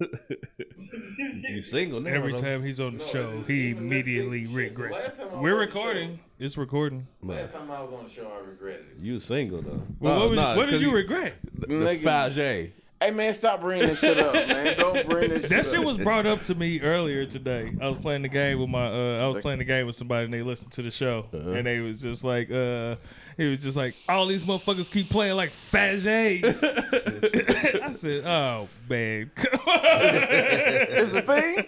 You single now? Every though. time he's on the No, show, it's- he even immediately shit. Regrets. last time I We're was on the recording. It's recording. Last time I was on the show, I regretted it. You single though? Well, Oh, what, was, nah, what did 'cause you regret? The Nigga. Fage. Hey man, stop bringing this shit up, man. Don't bring this shit That up. shit was brought up to me earlier today. I was playing the game with my uh I was playing the game with somebody and they listened to the show Uh-huh. and they was just like uh he was just like all these motherfuckers keep playing like Fages. I said, "Oh man." It's a thing.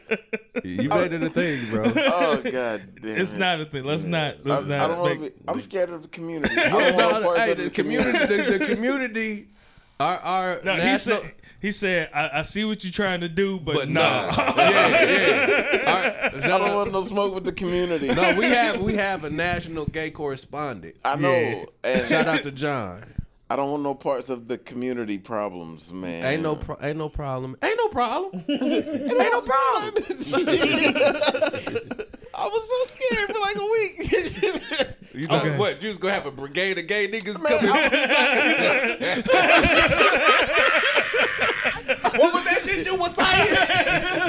You made it a thing, bro. Oh god damn. it's it. not a thing. Let's not let's I not I don't want to make- be. I'm scared of the community. I don't want no, no parts hey, of the community, the, the community, our our No, he said he said, I, I see what you're trying to do, but, but no. nah, yeah, yeah. Our- I don't out- want no smoke with the community. no, we have we have a national gay correspondent. I know. Yeah. And Shout out to John. I don't want no parts of the community problems, man. Ain't no pro- ain't no problem. Ain't no problem. it ain't no problem. I was so scared for like a week. You know Okay. what? You was gonna have a brigade of gay niggas Man, coming. what was that shit you was saying?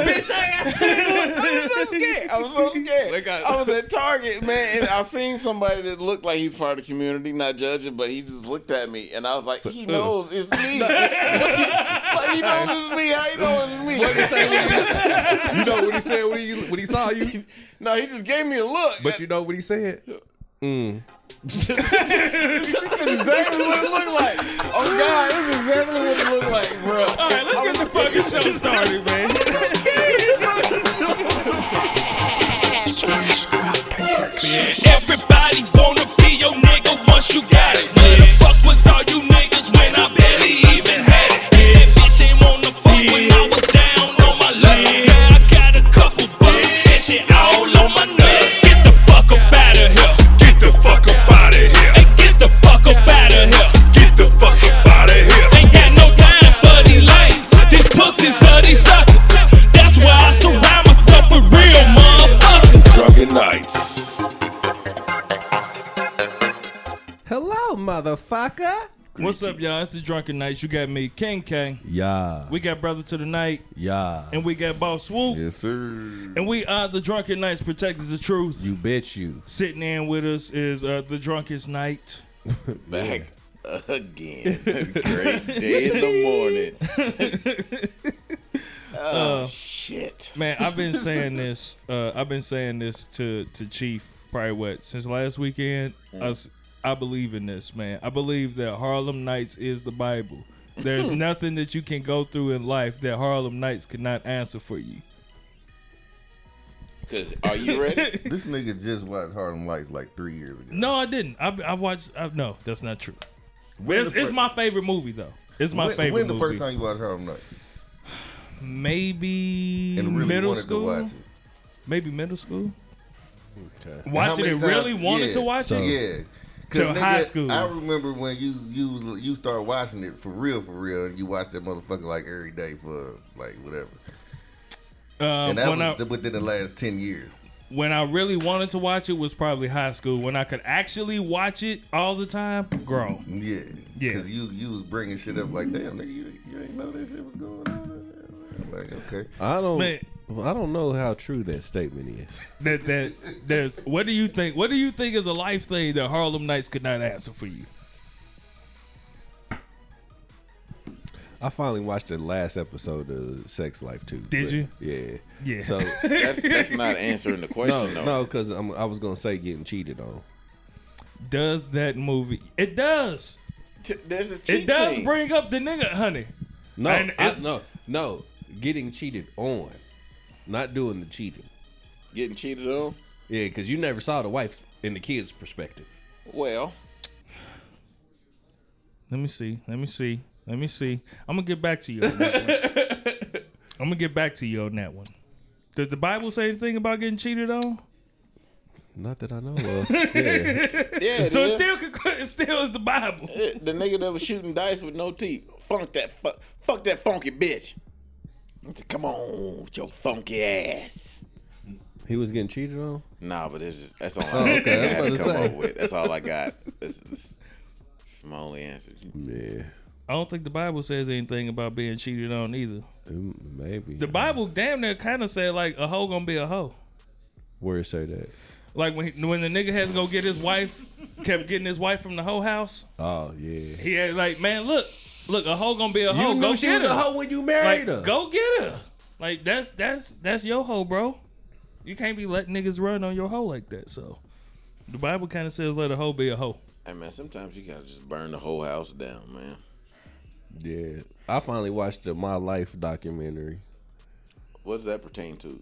Bitch ass nigga. I was so scared. I was so scared. I was at Target, man, and I seen somebody that looked like he's part of the community, not judging, but he just looked at me, and I was like, he uh, knows it's me. like he knows it's me. How he knows it's me? What he say? When he, you know what he said when he when he saw you. no, he just gave me a look. But you know what he said? Mm. This is exactly what it looked like. Oh God, this is exactly what it looked like, bro. All right, let's get the fucking show started, man. Everybody wanna be your nigga once you got it. Where the fuck was all you niggas when I barely even up out of here. Get the fuck up out of here. Ain't got no time for these lames. These pussies are these suckers. That's why I surround myself with real motherfuckers. Drunken nights. Hello, motherfucker. What's up, y'all? It's the Drunken Knights. You got me, King K. Yeah, We got Brother to the Night, yeah. and we got Boss Swoop. Yes, sir. And we are the Drunken Knights, protectors of truth. You bet you. Sitting in with us is uh, the Drunkest Knight. Back again. Great day in the morning. oh shit. Man, I've been saying this. Uh, I've been saying this to to Chief probably what since last weekend. I believe in this, man. I believe that Harlem Nights is the Bible. There's nothing that you can go through in life that Harlem Nights cannot answer for you. Cause are you ready? This nigga just watched Harlem Nights like three years ago. No, I didn't. I I watched. I, no, that's not true. It's, the it's my favorite movie though. It's my when, favorite when the movie. first time you watched Harlem Nights Maybe and really middle wanted school. to watch it? Maybe middle school. Okay. How Watching many it times- really wanted yeah. to watch So- it. Yeah. Till nigga, high school. I remember when you you you start watching it for real, for real, and you watch that motherfucker like every day for like whatever. Um, And that when was I within the last ten years. when I really wanted to watch it was probably high school. When I could actually watch it all the time, grown. Yeah, Yeah. Because you you was bringing shit up like, damn, nigga, you, you ain't know that shit was going on. I'm like, okay. I don't. Man. I don't know how true that statement is. That that there's. What do you think? What do you think is a life thing that Harlem Nights could not answer for you? I finally watched the last episode of Sex Life too. Did you? Yeah. Yeah. So That's that's not answering the no, question though. no, because I was gonna say getting cheated on. Does that movie? It does. T- There's a cheat It does scene. bring up the nigga, honey. No, And I, it's- no, no. Getting cheated on, not doing the cheating. getting cheated on. Yeah, because you never saw the wife's in the kid's perspective. Well, Let me see. Let me see. Let me see. I'm gonna get back to you on that one. I'm gonna get back to you on that one. Does the Bible say anything about getting cheated on? Not that I know of. yeah. yeah. So it it is. still it still is the Bible. The nigga that was shooting dice with no teeth. Funk that fuck, fuck that funky bitch. Come on, with your funky ass. He was getting cheated on. Nah, but it's just, that's all Oh, I, okay, I I had to come to up with. That's all I got. That's, that's, that's my only answer. Yeah. I don't think the Bible says anything about being cheated on either. Maybe The Bible damn near kind of said like a hoe gonna be a hoe. Where it say that? Like when he, when the nigga had to go get his wife, kept getting his wife from the hoe house. Oh yeah. He had like, man, look, look, a hoe gonna be a hoe. You go knew she get was her. a hoe when you married like, her. go get her. Like that's that's that's your hoe, bro. You can't be letting niggas run on your hoe like that. So the Bible kind of says let a hoe be a hoe. Hey man, sometimes you gotta just burn the whole house down, man. Yeah, I finally watched the My Life documentary. What does that pertain to?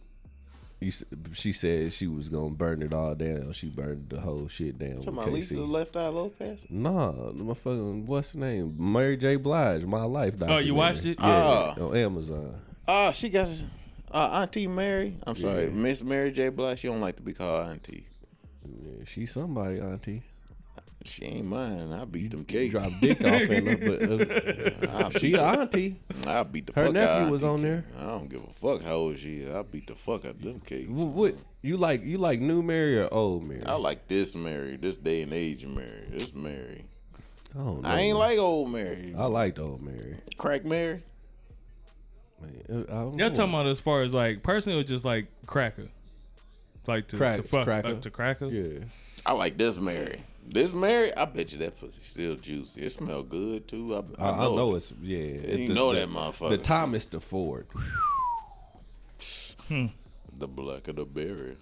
You, she said she was gonna burn it all down. She burned the whole shit down. Talking with about Lisa Left Eye Lopez? Nah, the motherfucking what's her name? Mary J. Blige, My Life documentary. Oh, you watched it? Yeah, Oh. on Amazon. Oh, she got uh, Auntie Mary. I'm sorry, Yeah. Miss Mary J. Blige. She don't like to be called Auntie. Yeah, she somebody, auntie. She ain't mine. I beat them cakes. Drop dick off in her, but uh, she beat the- auntie. I beat the Her fuck nephew out was on there. I don't give a fuck how old she is. I beat the fuck out them cakes. What, what you like? You like new Mary or old Mary? I like this Mary, this day and age Mary. This Mary. I don't. I ain't man. like old Mary. I liked old Mary. Crack Mary. Man, uh, I don't Y'all know. talking about as far as like personally or just like cracker? Like to, Crack- to fuck cracker. uh, to cracker? Yeah. I like this Mary. This Mary, I bet you that pussy still juicy. It smell good too. I, I, I know it's yeah. it- You the- know the- that motherfucker. The Thomas the Ford. the black of the berry.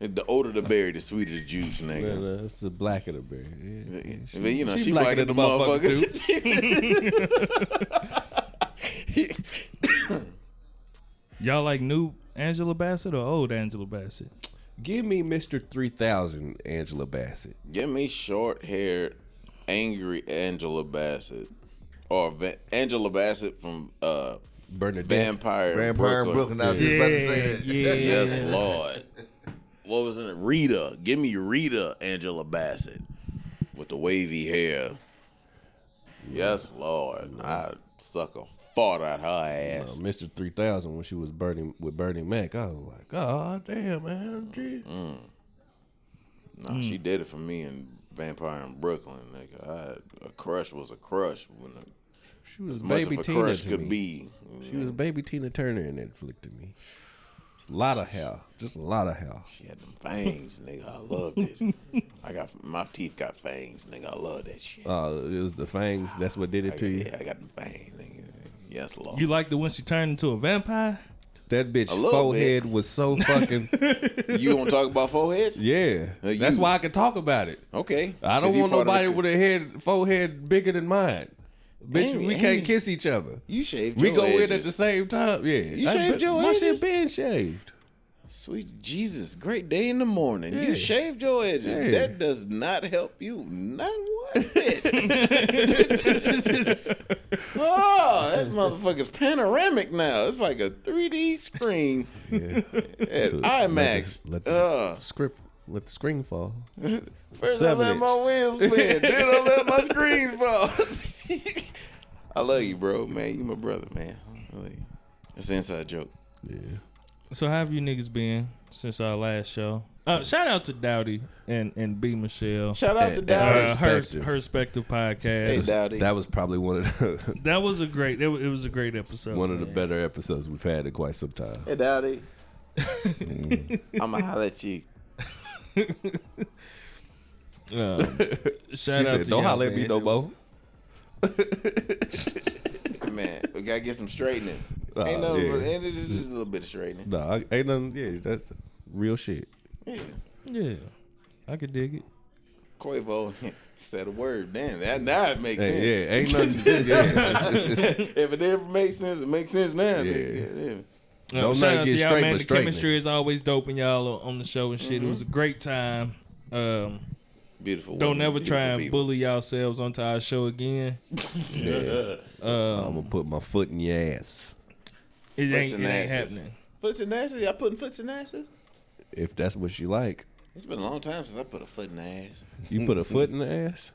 The older the berry, the sweeter the juice, nigga. Well, uh, it's the black of the berry. Yeah, yeah, she- but you know, she she, blacker blacker than the the motherfucker, motherfucker. Y'all like new Angela Bassett or old Angela Bassett? Give me Mr. 3000 Angela Bassett. Give me short haired, angry Angela Bassett. Or Va- Angela Bassett from uh, Bernadette. Vampire, Vampire in Brooklyn. I was just about to say that. Yeah, Yes, Lord. What was it? Rita. Give me Rita Angela Bassett with the wavy hair. Yes, Lord. I suck a fart out her Uh, ass. Mr. 3000 when she was burning with Bernie Mac. I was like, God damn, man. Gee. No, she did it for me in Vampire in Brooklyn, nigga. I, a crush was a crush when a, She was as much baby of a Tina crush to could me. be. She was baby Tina Turner in that flick to me. It's a lot of hair. Just a lot of hair. She had them fangs, nigga. I loved it. I got my teeth got fangs, nigga. I love that shit. Uh, it was the fangs. That's what did I it got, to you. yeah, I got them fangs, nigga. Yes, Lord. You like the when she turned into a vampire? That bitch A little forehead was so fucking. you want to talk about foreheads? yeah. Uh, That's you- why I can talk about it. Okay. I don't you want part of nobody the- with a head forehead bigger than mine. Bitch, Ain't- we ain't- can't kiss each other. You shaved. We your go in edges. at the same time. Yeah. You I- shaved your My edges? shit been shaved. Sweet Jesus, great day in the morning. Yeah. You shaved your edges. Yeah. That does not help you. Not one bit. oh, that motherfucker's panoramic now. It's like a 3D screen Yeah. at So, IMAX. Let the, let the Uh, script, let the screen fall. first seven I let inch. my wheels spin, then I let my screen fall. I love you, bro, man. You my brother, man. I love you. That's an inside joke. Yeah. So how have you niggas been since our last show? Uh, shout out to Dowdy and and B Michelle. Shout out Hey, to hey, Dowdy. Uh, her respective. her respective Hey, podcast. Dowdy. That was probably one of the that was a great. It was, it was a great episode. one of the better episodes we've had in quite some time. Hey, Dowdy. I'ma holler at you. Um, shout She out said, to "Don't y'all, holler at me no It more." Man, we gotta get some straightening. Ain't nothing. yeah. ain't it just, just a little bit of straightening. No, I, ain't nothing. Yeah, that's real shit. Yeah. Yeah, I could dig it. Quavo said a word. Damn, that now it makes sense. Hey, yeah, ain't nothing. yeah. if it ever makes sense, it makes sense now. Yeah. nigga. yeah. Uh, Don't shout not out get to y'all, straight, man. but The straightening. chemistry is always dope when y'all are on the show and shit. It was a great time. Um, Beautiful. don't women, never beautiful try and people. bully yourselves onto our show again. yeah. Um, I'm gonna put my foot in your ass it ain't, and it ain't asses. happening. Foots and asses. Y'all putting foots and asses? if that's what you like. It's been a long time since I put a foot in the ass. You put a foot in the ass.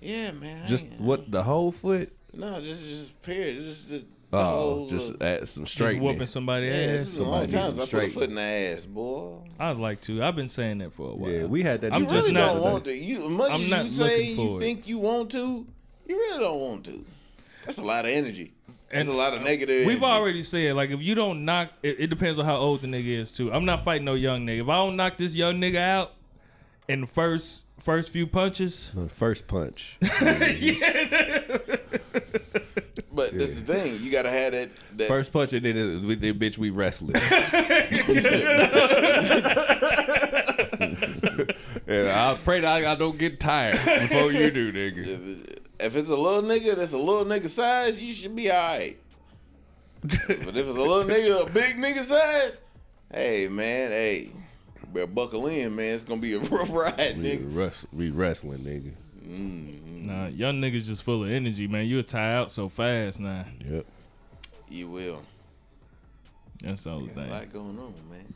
Yeah, man. I Just ain't- what the whole foot? No, just just period. Just the, the Oh, whole, just uh, add some Just straightening. whooping somebody's yeah, ass. it's been a long somebody time needs since I put a foot in the ass, boy. I'd like to. I've been saying that for a while. Yeah, we had that. I'm You just really not- don't want to. You as much I'm as not you say looking you it. think you want to, you really don't want to. That's a lot of energy. That's And a lot of negative. We've energy. already said like if you don't knock, it, it depends on how old the nigga is too. I'm not fighting no young nigga. If I don't knock this young nigga out in the first first few punches, The First punch. But this is the thing. You gotta have that. that First punch, and then it- with the bitch we wrestling. and I pray that I don't get tired before you do, nigga. If it's a little nigga that's a little nigga size, you should be alright. but if it's a little nigga, a big nigga size, hey man, hey, better buckle in, man. It's gonna be a rough ride, We, nigga. wrest- we wrestling, nigga. Mm-hmm. nah, young niggas just full of energy, man. You'll tie out so fast now. Yep. You will. That's all the only Got a lot going on, man.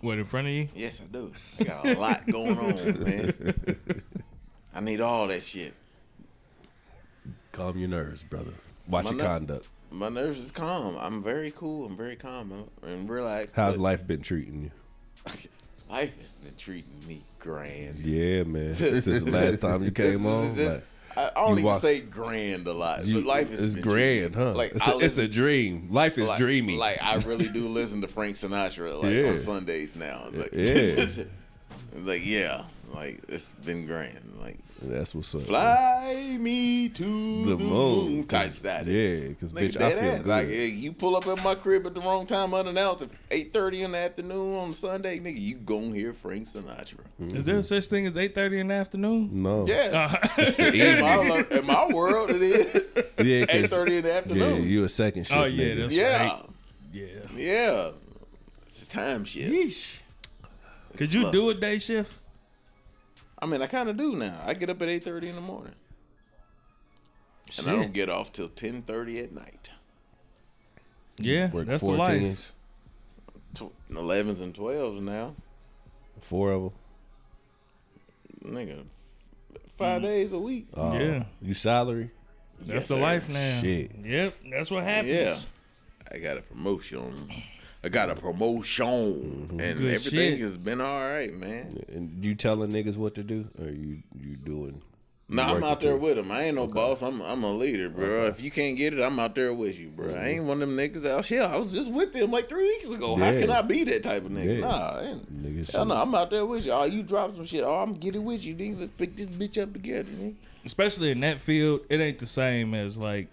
What in front of you? Yes, I do. I got a lot going on, man. I need all that shit. Calm your nerves, brother. Watch My your ner- conduct. My nerves is calm. I'm very cool. I'm very calm and- relaxed. How's but life been treating you? Life has been treating me grand. Yeah, man. Since the last time you came on, like, I, don't even walk- say grand a lot, you- but life is grand, huh? Like it's, a, it's a dream. Life is like, dreamy. Like I really do listen to Frank Sinatra like Yeah. on Sundays now. Like, Yeah. Like yeah, like it's been grand. Like That's what's up. fly me to the the, moon moon type status. Yeah, because Nigga, bitch, I dead feel ass. good. Like you pull up at my crib at the wrong time unannounced at eight thirty in the afternoon on Sunday, nigga, you gon' hear Frank Sinatra. Is there mm-hmm. such thing as eight thirty in the afternoon? no, Yes, uh, in, my, in my world it is yeah, 'cause- eight thirty in the Yeah, afternoon. you a second shift. Oh, yeah, that's- Yeah, right. Yeah. yeah, it's a time shift. Yeesh. Could you Look. do a day shift? I mean, I kind of do now. I get up at eight thirty in the morning, and I don't get off till ten thirty at night. Yeah, Work that's the four life. teams, Tw- Elevens and twelves now, four of them. nigga. Five mm. days a week. Oh, Yeah. you salary? That's Yes, the sir. life now. Shit. Yep, that's what happens. Yeah, I got a promotion. I got a promotion, mm-hmm. and Good everything shit. has been all right, man. And you telling niggas what to do, or you you doing? No, I'm working out there with them. I ain't no boss. I'm I'm a leader, bro. If you can't get it, I'm out there with you, bro. I mm-hmm. ain't one of them niggas out. Oh, shit, I was just with them like three weeks ago. How can I be that type of nigga? Yeah. Nah, I ain't. Niggas Hell no, should- I'm out there with you. Oh, you drop some shit. Oh, I'm getting with you, nigga. Let's pick this bitch up together, nigga. Especially in that field, it ain't the same as like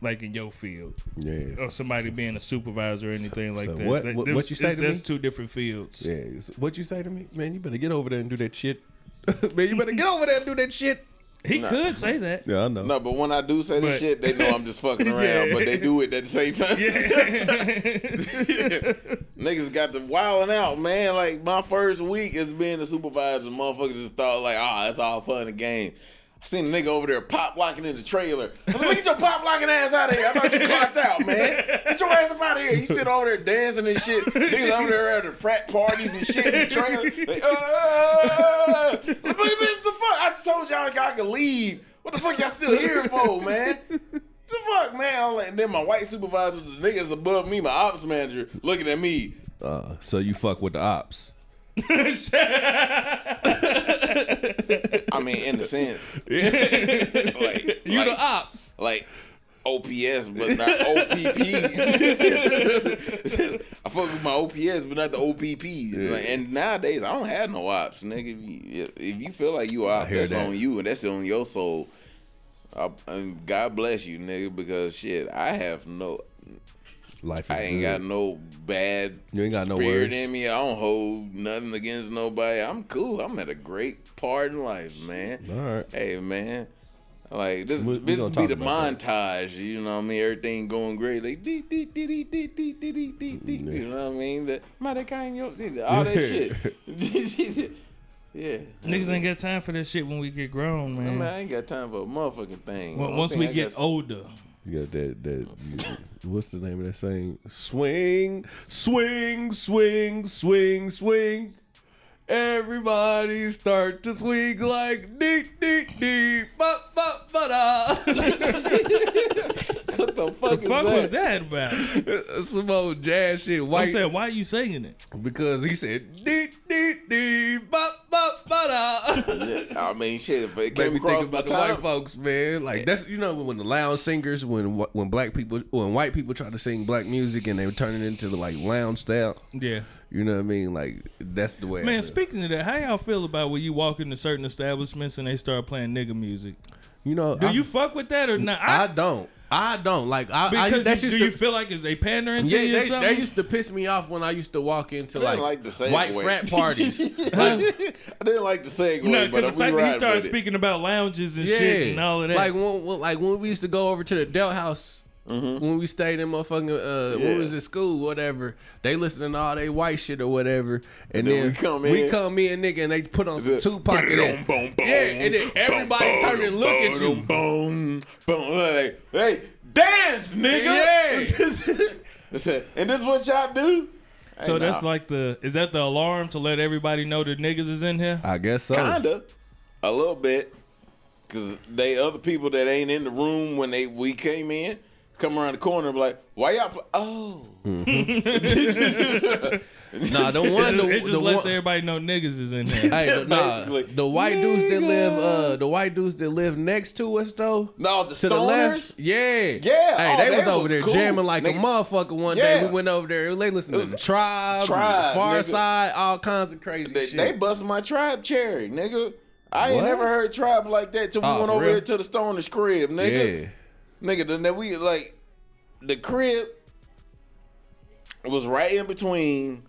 like in your field Yeah. or somebody being a supervisor or anything like so that. what- Like, what- what you say it's- to me? That's two different fields. Yeah. so What you say to me, man? You better get over there and do that shit. man, you better get over there and do that shit. He Nah. could say that. Yeah, I know. No, but when I do say this But- shit, they know I'm just fucking around, Yeah. but they do it at the same time. Niggas got the wilding out, man. Like my first week as being a supervisor, motherfuckers just thought like, ah, it's all fun and games. I seen a nigga over there pop locking in the trailer. I was like, get your pop locking ass out of here. I thought you clocked out, man. Get your ass up out of here. You sit over there dancing and shit. Niggas over there at the frat parties and shit in the trailer. Like, uh, what the fuck? I told y'all I could leave. What the fuck y'all still here for, man? the fuck, man? I'm like, and then my white supervisor, the niggas above me, my ops manager, looking at me. Uh, so you fuck with the ops. I mean, in a sense, like You like, the ops. like OPS, but not OPP. I fuck with my OPS, but not the OPPs. Like, and nowadays, I don't have no ops, nigga. If you, if you feel like you op, that's that. on you, and that's on your soul. I, and God bless you, nigga, because shit, I have no, Life is I ain't good. got no bad You ain't got no spirit in me. I don't hold nothing against nobody. I'm cool. I'm at a great part in life, man. All right. Hey, man. Like this, We- we this gonna be the about montage, you know what I mean? Everything going great, like dee, dee, dee, dee, dee, dee, dee, dee, dee, dee, you know what I mean? The Madagascar, all that shit. yeah, Niggas ain't got time for that shit when we get grown, I, mean, man. I ain't got time for a motherfucking thing. Well, once we I get got- older, You got that that what's the name of that saying? Swing, swing, swing, swing, swing. Everybody start to swing like dee dee dee ba ba ba da. what the fuck, the fuck that? was that about? Some old jazz shit. I'm White saying, why are you singing it? because he said dee dee dee ba ba ba up. I mean, shit. If it Made came me across think about the my white folks, man. Like that's you know when the lounge singers, when when black people, when white people try to sing black music and they were turning it into the like lounge style. Yeah. You know what I mean? Like that's the way. Man, speaking of that, how y'all feel about when you walk into certain establishments and they start playing nigga music? you know, Do I, you fuck with that or not? I don't. I don't like. I, I because that's you, used do to, you feel like is they pandering to Yeah, you or they, something? they used to piss me off when I used to walk into like, like the segue. white frat parties. I didn't like the segue, no, but because the fact that he started speaking about lounges and yeah, shit and all of that. Like when, when- like when we used to go over to the Delt House. When we stayed in motherfucking uh, Mm-hmm. Yeah. what was it school, whatever. They listening to all they white shit or whatever, and, then then, we come in, we in. come in, nigga, and they put on some it- Tupac in Boom, boom, boom, Yeah, and then everybody turn and look at you. Boom, boom. Like, hey, dance, nigga. Yeah. and this what y'all do? so Hey, that's nah. like the is that the alarm to let everybody know that niggas is in here? I guess so. Kinda, a little bit, cause they other people that ain't in the room when they we came in come around the corner and be like, why y'all? Play? Oh, Nah, the It one, just, the, it just the lets one, everybody know niggas is in here. Hey, the, nah, the white dudes that live, uh, the white dudes that live next to us though. no, the To the left, yeah, Yeah, Hey, oh, they they was over was there cool. jamming like a motherfucker. One day we went over there. They listened to was the Tribe, Tribe, Far nigga. Side, all kinds of crazy They, shit. they busted my tribe cherry, nigga. I ain't What? never heard tribe like that till we Oh, went over real? there to the Stoners crib, nigga. yeah, Nigga, then then we like the crib was right in between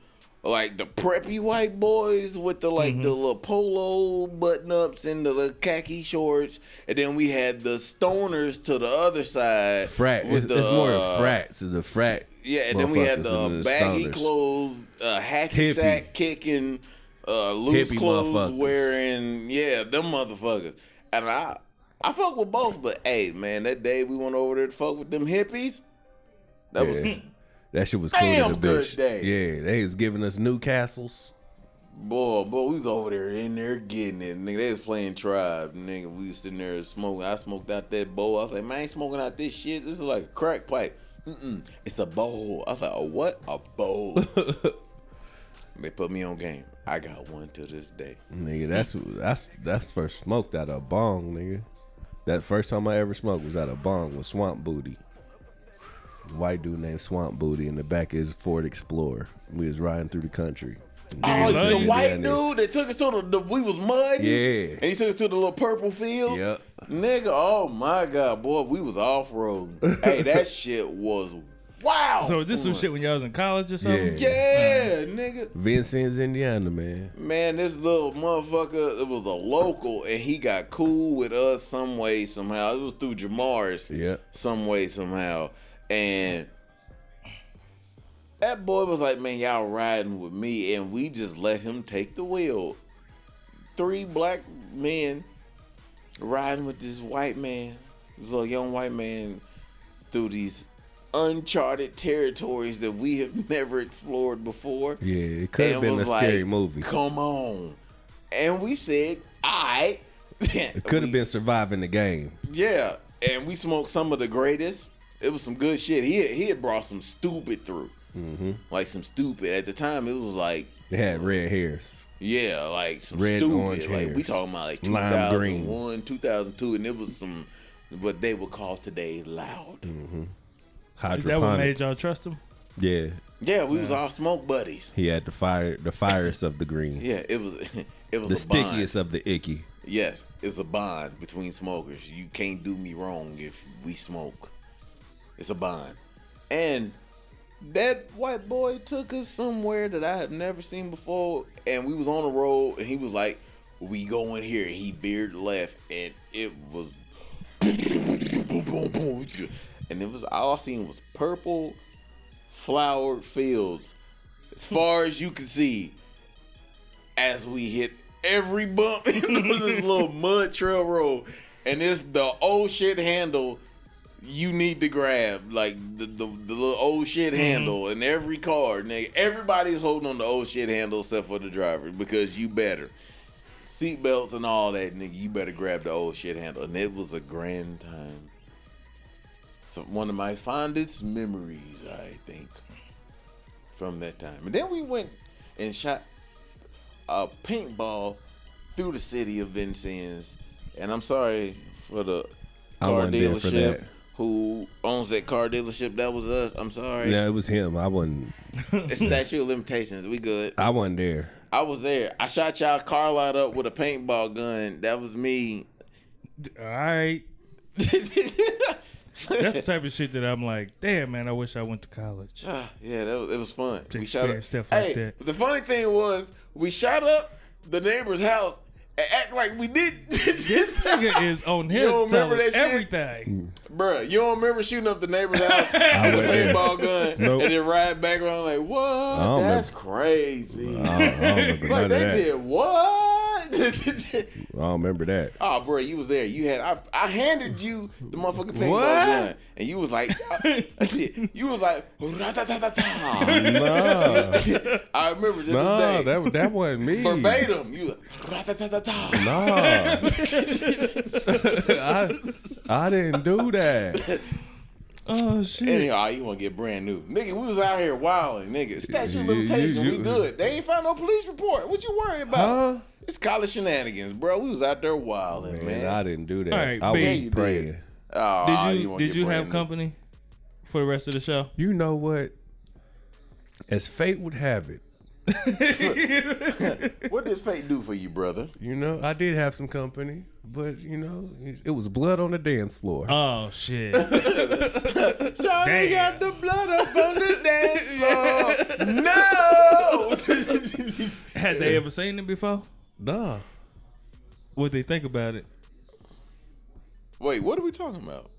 like the preppy white boys with the like Mm-hmm. the little polo button ups and the little khaki shorts, and then we had the stoners to the other side. frat. with It's, the, it's more uh, frats. It's the frat. Yeah, and then we had motherfuckers the baggy stoners. clothes, uh, hacky Hippie. sack kicking, uh, loose Hippie clothes wearing. Yeah, them motherfuckers. And I, I fuck with both, but hey, man, that day we went over there to fuck with them hippies. That was That shit was cool Damn good bitch. day. Yeah, they was giving us Newcastles. boy, boy. We was over there in there getting it, nigga. They was playing tribe, nigga. We was sitting there smoking. I smoked out that bowl. I was like, man, I ain't smoking out this shit. This is like a crack pipe. Mm-mm, it's a bowl. I was like, a what? A bowl. they put me on game. I got one to this day. Nigga, that's that's that's first smoked out of bong, nigga. That first time I ever smoked was out of bong with Swamp Booty. White dude named Swamp Booty in the back of his Ford Explorer. We was riding through the country. Oh, it's the white dude that took us to the, the we was muddy. Yeah. And he took us to the little purple fields. Yep. Nigga, oh my god, boy, we was off roading. hey, that shit was wow. So this some fun. shit when y'all was in college or something? Yeah, nigga. Vincennes, Indiana, man. Man, this little motherfucker, it was a local, and he got cool with us some way, somehow. It was through Jamar's Yeah. some way, somehow. And that boy was like, man, y'all riding with me, and we just let him take the wheel. Three black men riding with this white man, this little young white man, through these uncharted territories that we have never explored before. Yeah, it could have been a was scary like, movie. Come on. And we said, right. It could have been surviving the game. Yeah. And we smoked some of the greatest. It was some good shit. He had, he had brought some stupid through. Mm-hmm. Like some stupid. At the time, it was like, They had red hairs. yeah, like some Red, stupid. orange like we talking about like Lime 2001, 2002. And it was some, what they would call today loud. Mm. Is that what made y'all trust him? Yeah, Yeah, we was all smoke buddies. he had the fire, the firest of the green, Yeah, it was, it was the a bond. stickiest of the icky. Yes, it's a bond between smokers. You can't do me wrong if we smoke. It's a bond. And that white boy took us somewhere that I have never seen before. And we was on the road and he was like, We going here. And he veered left and it was boom, boom, boom. And it was all I seen was purple flowered fields as far as you could see as we hit every bump in this little mud trail road. And it's the old shit handle you need to grab. Like the, the, the little old shit mm-hmm. handle in every car, nigga. Everybody's holding on the old shit handle except for the driver because you better. Seatbelts and all that, nigga. You better grab the old shit handle. And it was a grand time. So one of my fondest memories, I think, from that time. And then we went and shot a paintball through the city of Vincennes, and I'm sorry for the I car wasn't there for dealership that. who owns that car dealership. That was us. I'm sorry. Yeah, it was him. I wasn't. It's statute of limitations. We good. I wasn't there. I was there. I shot y'all car lot up with a paintball gun. That was me. All right. That's the type of shit that I'm like, damn man, I wish I went to college. Ah, yeah, that was, it was fun. To we shot up. experience stuff like that. the funny thing was, we shot up the neighbor's house and act like we did. This nigga is on You him don't remember telling that shit? everything. Bruh, you don't remember shooting up the neighbor's house with a paintball gun Nope. and then ride back around like, what? That's remember. crazy. I don't, I don't like they that. did what? I don't remember that. Oh, bro, you was there. You had I, I handed you the motherfucking paintball What? gun, and you was like, you was like. No, I remember to no, that that wasn't me. verbatim. You like. No, I, I didn't do that. Oh shit. Anyhow, you want to get brand new, nigga? We was out here wilding, nigga. Statute of You- you- limitation, we good. They ain't found no police report. What you worry about? Huh? It's college shenanigans, bro. We was out there wilding, man. Man, I didn't do that. All right, I B. was Yeah, you praying. did. Oh, Did you wanna did you have new. company for the rest of the show? You know what? As fate would have it, What did fate do for you, brother? you know, I did have some company, but you know, it was blood on the dance floor. Oh shit. Johnny Damn. got the blood up on the dance floor. no. Had they ever seen it before? Nah, What they think about it? Wait, what are we talking about?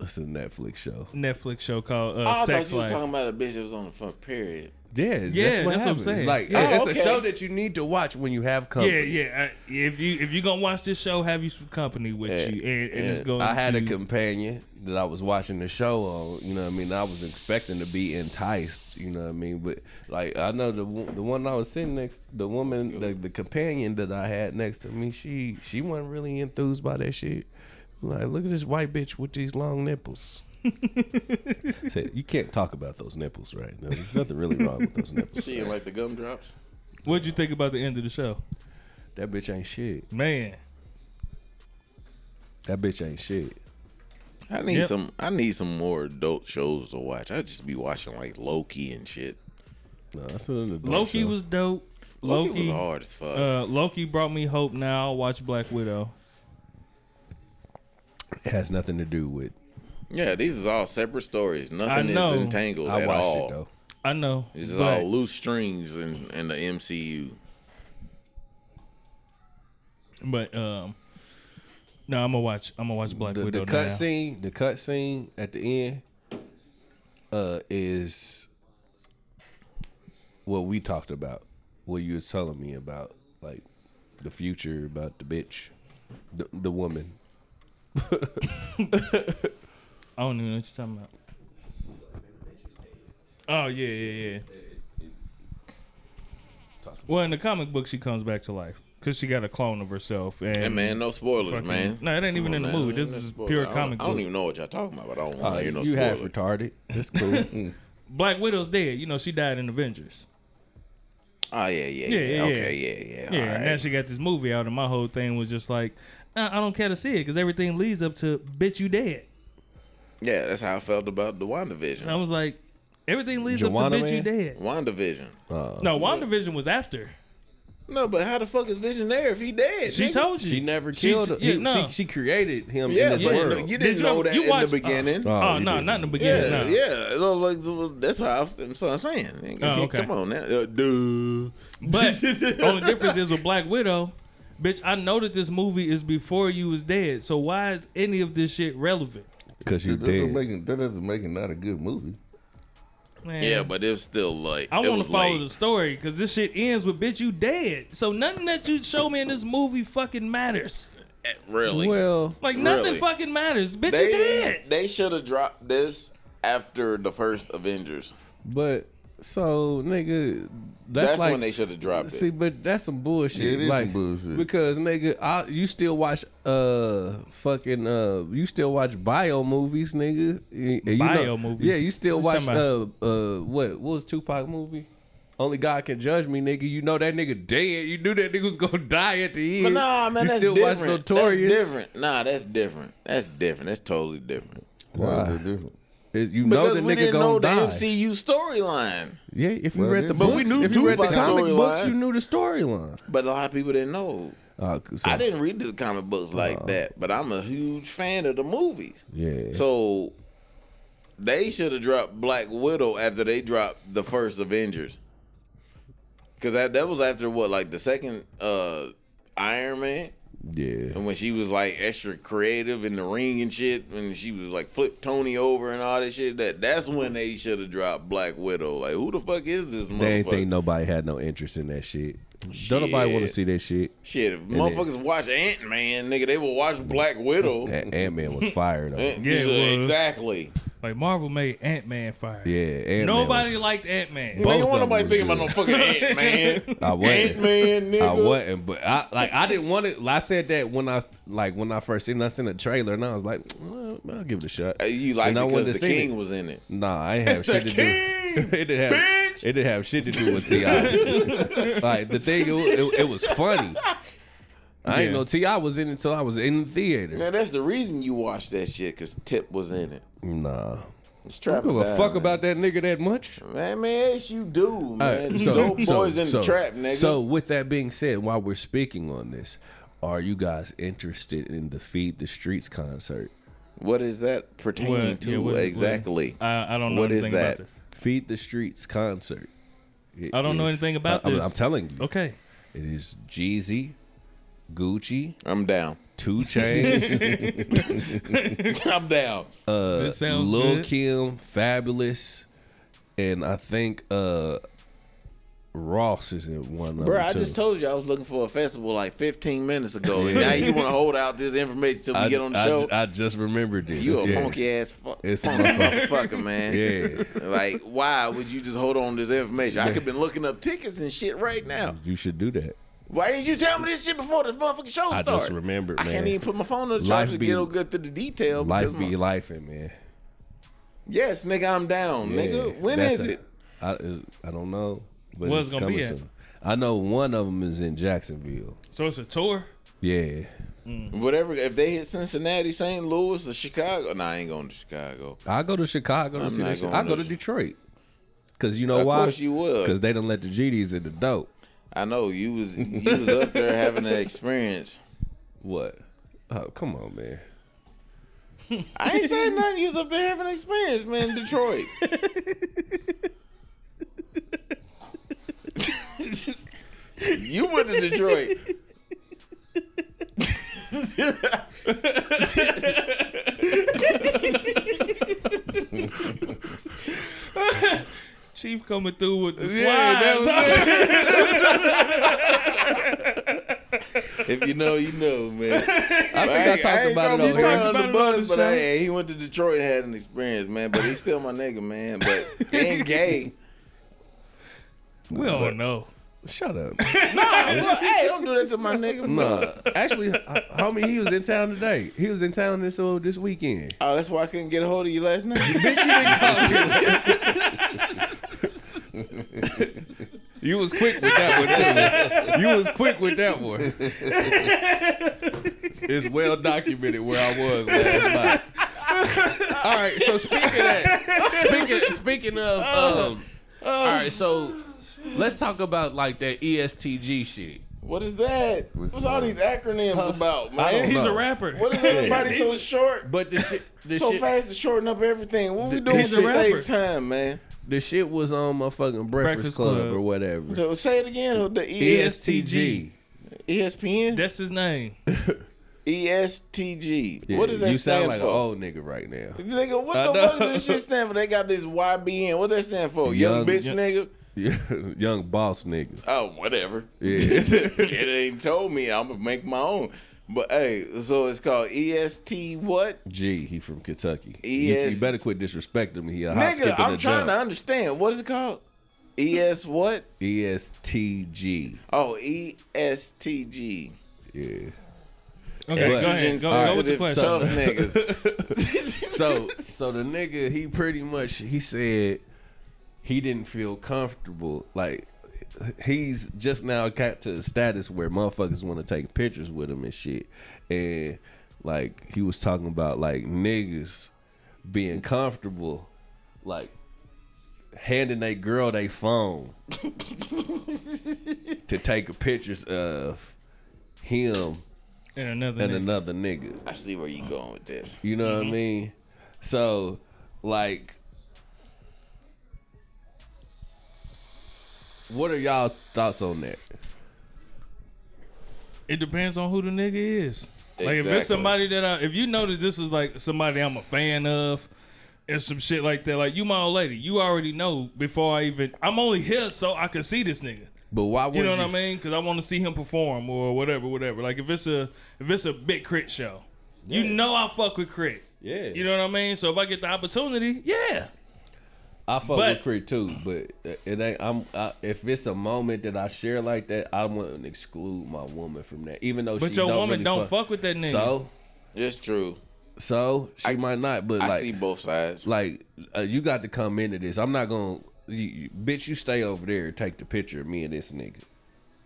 it's a Netflix show. Netflix show called uh, Oh, I thought Sex you was Life. talking about a bitch that was on the front period. Yeah, Yeah, that's what I'm saying. Like, Yeah. it's Oh, a show that you need to watch when you have company. yeah, yeah. Uh, if you if you gonna watch this show, have you some company with Yeah, you, and, and it's going. I had to, a companion that I was watching the show on. You know what I mean? I was expecting to be enticed. You know what I mean? But like I know the the one I was sitting next, the woman, the, the companion that I had next to me, she she wasn't really enthused by that shit. Like, look at this white bitch with these long nipples. Said, you can't talk about those nipples, right? No, there's nothing really wrong with those nipples. She ain't like the gumdrops. What'd you think about the end of the show, That bitch ain't shit. man? That bitch ain't shit. I need Yep. some. I need some more adult shows to watch. I just be watching like Loki and shit. No, that's an adult Loki show. was dope. Loki, Loki, was hard as fuck. uh, Loki brought me hope. Now I'll watch Black Widow. It has nothing to do with. Yeah, these is all separate stories. Nothing know. is entangled I at watched all. it though. I know, These is but all loose strings in, in the MCU. but um, no, I'm gonna watch. I'm gonna watch Black the, Widow the now. cut scene, the cut scene at the end, uh, is what we talked about. What you was telling me about, like the future, about the bitch, the the woman. I don't even know what you're talking about. Oh yeah, yeah, yeah. Well, in the comic book, she comes back to life because she got a clone of herself. And Hey man, no spoilers, fucking- man. No, it ain't even Come in the on, movie. This is spoilers. pure I don't- comic I don't even know what y'all talking about. But I don't want to hear no you half spoilers. retarded. That's cool. Black Widow's dead. You know, she died in Avengers. Oh yeah, yeah, Yeah, yeah. yeah, Okay, yeah, yeah. Yeah, all now she got this movie out, and my whole thing was just like, uh, I don't care to see it because everything leads up to bitch you dead. Yeah, that's how I felt about the WandaVision. And I was like, everything leads up Joanna to bitch you Man? dead. WandaVision. Uh, No, WandaVision was after. No, but how the fuck is Vision there if he dead? She nigga? told you. she never She- killed him. yeah, He- no. she, she created him Yeah, in this yeah. world. you Did didn't you know ever- that you in watched- the beginning. Oh, Oh, you no, didn't. not in the beginning. yeah, no. yeah. It was like so that's how I, that's what I'm saying. Nigga, Oh, okay. Come on now, uh, duh. But the only difference is with Black Widow, bitch. I know that this movie is before you was dead. So why is any of this shit relevant? Because you That doesn't, dead. make that doesn't make it not a good movie. Man, Yeah, but it's still like I want to follow late. the story because this shit ends with bitch you dead. So nothing that you show me in this movie fucking matters. Eh, Really? Well, Like nothing Really? fucking matters. Bitch you dead. they should have dropped this after the first Avengers. but so nigga, that's, That's, like when they should have dropped it. See, but that's some bullshit. Yeah, it is like, some bullshit. Because nigga, I, you still watch uh fucking uh you still watch bio movies, nigga. You- you Bio know- movies? Yeah, you still watch uh uh what what was Tupac movie? Only God can judge me, nigga. You know that nigga dead. You knew that nigga was gonna die at the end. But nah, man, you that's still watch different. Notorious. That's different. Nah, that's different. That's different. That's totally different. Why? Why? different? Is- You know Because the we nigga didn't gonna know die. the MCU storyline. Yeah, if you Well, read the books, But we knew if you read the comic books, you knew the storyline. But a lot of people didn't know. Uh, so, I didn't read the comic books like that, but I'm a huge fan of the movies. Yeah. So they should have dropped Black Widow after they dropped the first Avengers. Cause that that was after what, like the second uh Iron Man? Yeah. And when she was like extra creative in the ring and shit, and she was like flip Tony over and all that shit, that that's when they should have dropped Black Widow. Like, who the fuck is this motherfucker? They ain't think nobody had no interest in that shit. Don't nobody want to see that shit. Shit, if then- motherfuckers watch Ant Man, nigga, they will watch Black Widow. Ant Man was fired though. Yeah, it was. exactly. Like Marvel made Ant Man fire. Yeah, Ant-Man Nobody was- liked Ant Man. Both Nigga, of want them nobody was thinking good. about no fucking Ant Man. I wasn't. Ant Man, nigga. I wasn't, but I like I didn't want it. I said that when I like when I first seen I seen a trailer and I was like, well, I'll give it a shot. Uh, You like And I it wanted because to the see king it. was in it. Nah, I ain't have It's the shit to do. it didn't have bitch. it didn't have shit to do with Ti. like the thing, it, it, it was funny. I ain't Yeah. know T.I. was in it until I was in the theater. Man, that's the reason you watched that shit because Tip was in it. Nah, It's I trap don't give a fuck man. about that nigga that much. Man, man, yes, you do, man. Alright, Dope boys in the trap, nigga. So, with that being said, while we're speaking on this, are you guys interested in the Feed the Streets concert? what is that pertaining What- to yeah, what- what- exactly? I, I don't know What is anything that? about this. Feed the Streets concert. It I don't know anything about I- I'm- this. I'm telling you. Okay. It is Jeezy, Gucci, I'm down. 2 Chainz, I'm down. uh, This sounds Lil good. Kim, Fabolous, and I think uh, Ross is in one of them Bro, I too. just told you I was looking for a festival like 15 minutes ago, and now you want to hold out this information till we I, get on the I- show. I just remembered this. you a yeah. funky ass fu- It's a funky motherfucker. motherfucker, man. Yeah, Like, why would you just hold on to this information? I could have been looking up tickets and shit right now. you should do that. Why didn't you tell me this shit before this motherfucking show I started? just remembered, I man. can't even put my phone on the Life charger to be- get all good through the detail. Life be my- lifing, man. Yes, nigga, I'm down, Yeah, nigga. When is a- it? I uh, I don't know, but What's it's gonna coming at? soon. I know one of them is in Jacksonville. So it's a tour. Yeah, mm. Whatever. If they hit Cincinnati, St. Louis, or Chicago, nah, I ain't going to Chicago. I go to Chicago to I'm see not that I go to- to Detroit. Cause you know Of why? Of course you would. Cause they don't let the GDs in the dope. I know you was you was up there having an experience. What? Oh, come on, man. I ain't saying nothing. You was up there having an experience, man. Detroit. you went to Detroit. Chief coming through with the. Yeah, that If you know, you know, man. I think I, talked about it over talked here. on the bus, but show. hey, he went to Detroit and had an experience, man. But he's still my nigga, man. But he ain't gay. we don't know. Shut up. Nah, well, hey, don't do that to my nigga. nah, actually, homie, he was in town today. He was in town this uh, this weekend. Oh, that's why I couldn't get a hold of you last night. Bitch, you didn't call me. You was quick with that one too. You was quick with that one. It's well documented where I was last night. All right, so speaking of that, speaking speaking of um, all right, so let's talk about like that ESTG shit. What is that? What's What's all these acronyms about, I don't man? He's know. a rapper. What is everybody so short? But the shit, the so shit, fast to shorten up everything. What we doing he's to a save time, man? The shit was on my fucking Breakfast, Breakfast Club, Club. or whatever. So say it again. The ESTG. ESPN, That's his name. ESTG. Yeah, what does that you stand sound like for? an old nigga right now. Nigga, what I the know. fuck does this shit stand for? They got this YBN. What that stand for? Young, Young- bitch young- nigga. Young boss niggas. Oh, whatever. Yeah. it ain't told me. I'm gonna make my own. But hey, so it's called EST what? G, he from Kentucky. You, ES you better quit disrespecting me. He a hop, skip, Nigga, and I'm a trying to understand. What is it called? ES what? E ESTG. Oh, ESTG. Yeah. Okay, go ahead. Go, go with the question. tough niggas. So, so the nigga, he pretty much he said he didn't feel comfortable. Like he's just now got to the status where motherfuckers want to take pictures with him and shit. And like he was talking about like niggas being comfortable, like handing a girl they phone to take pictures of him And another and nigga. another nigga. I see where you going with this. You know what I mm-hmm. mean? So, like, what are y'all thoughts on that? It depends on who the nigga is. Like if Exactly. it's somebody that I, if you know that this is like somebody I'm a fan of, and some shit like that, like you my old lady, you already know before I even. I'm only here so I can see this nigga. But why would You you? know what I mean? Because I want to see him perform or whatever, whatever. Like if it's a if it's a big crit show, you Yeah. know I fuck with crit. Yeah, You know what I mean? So if I get the opportunity, yeah. I fuck but- with Crit too, but it ain't. I'm I, if it's a moment that I share like that, I wouldn't exclude my woman from that, even though. But she your don't woman really don't fuck with that nigga. So, It's true. so she I- might not, but I like, see both sides. like uh, you got to come into this. I'm not gonna, you, you- bitch. You stay over there and take the picture of me and this nigga.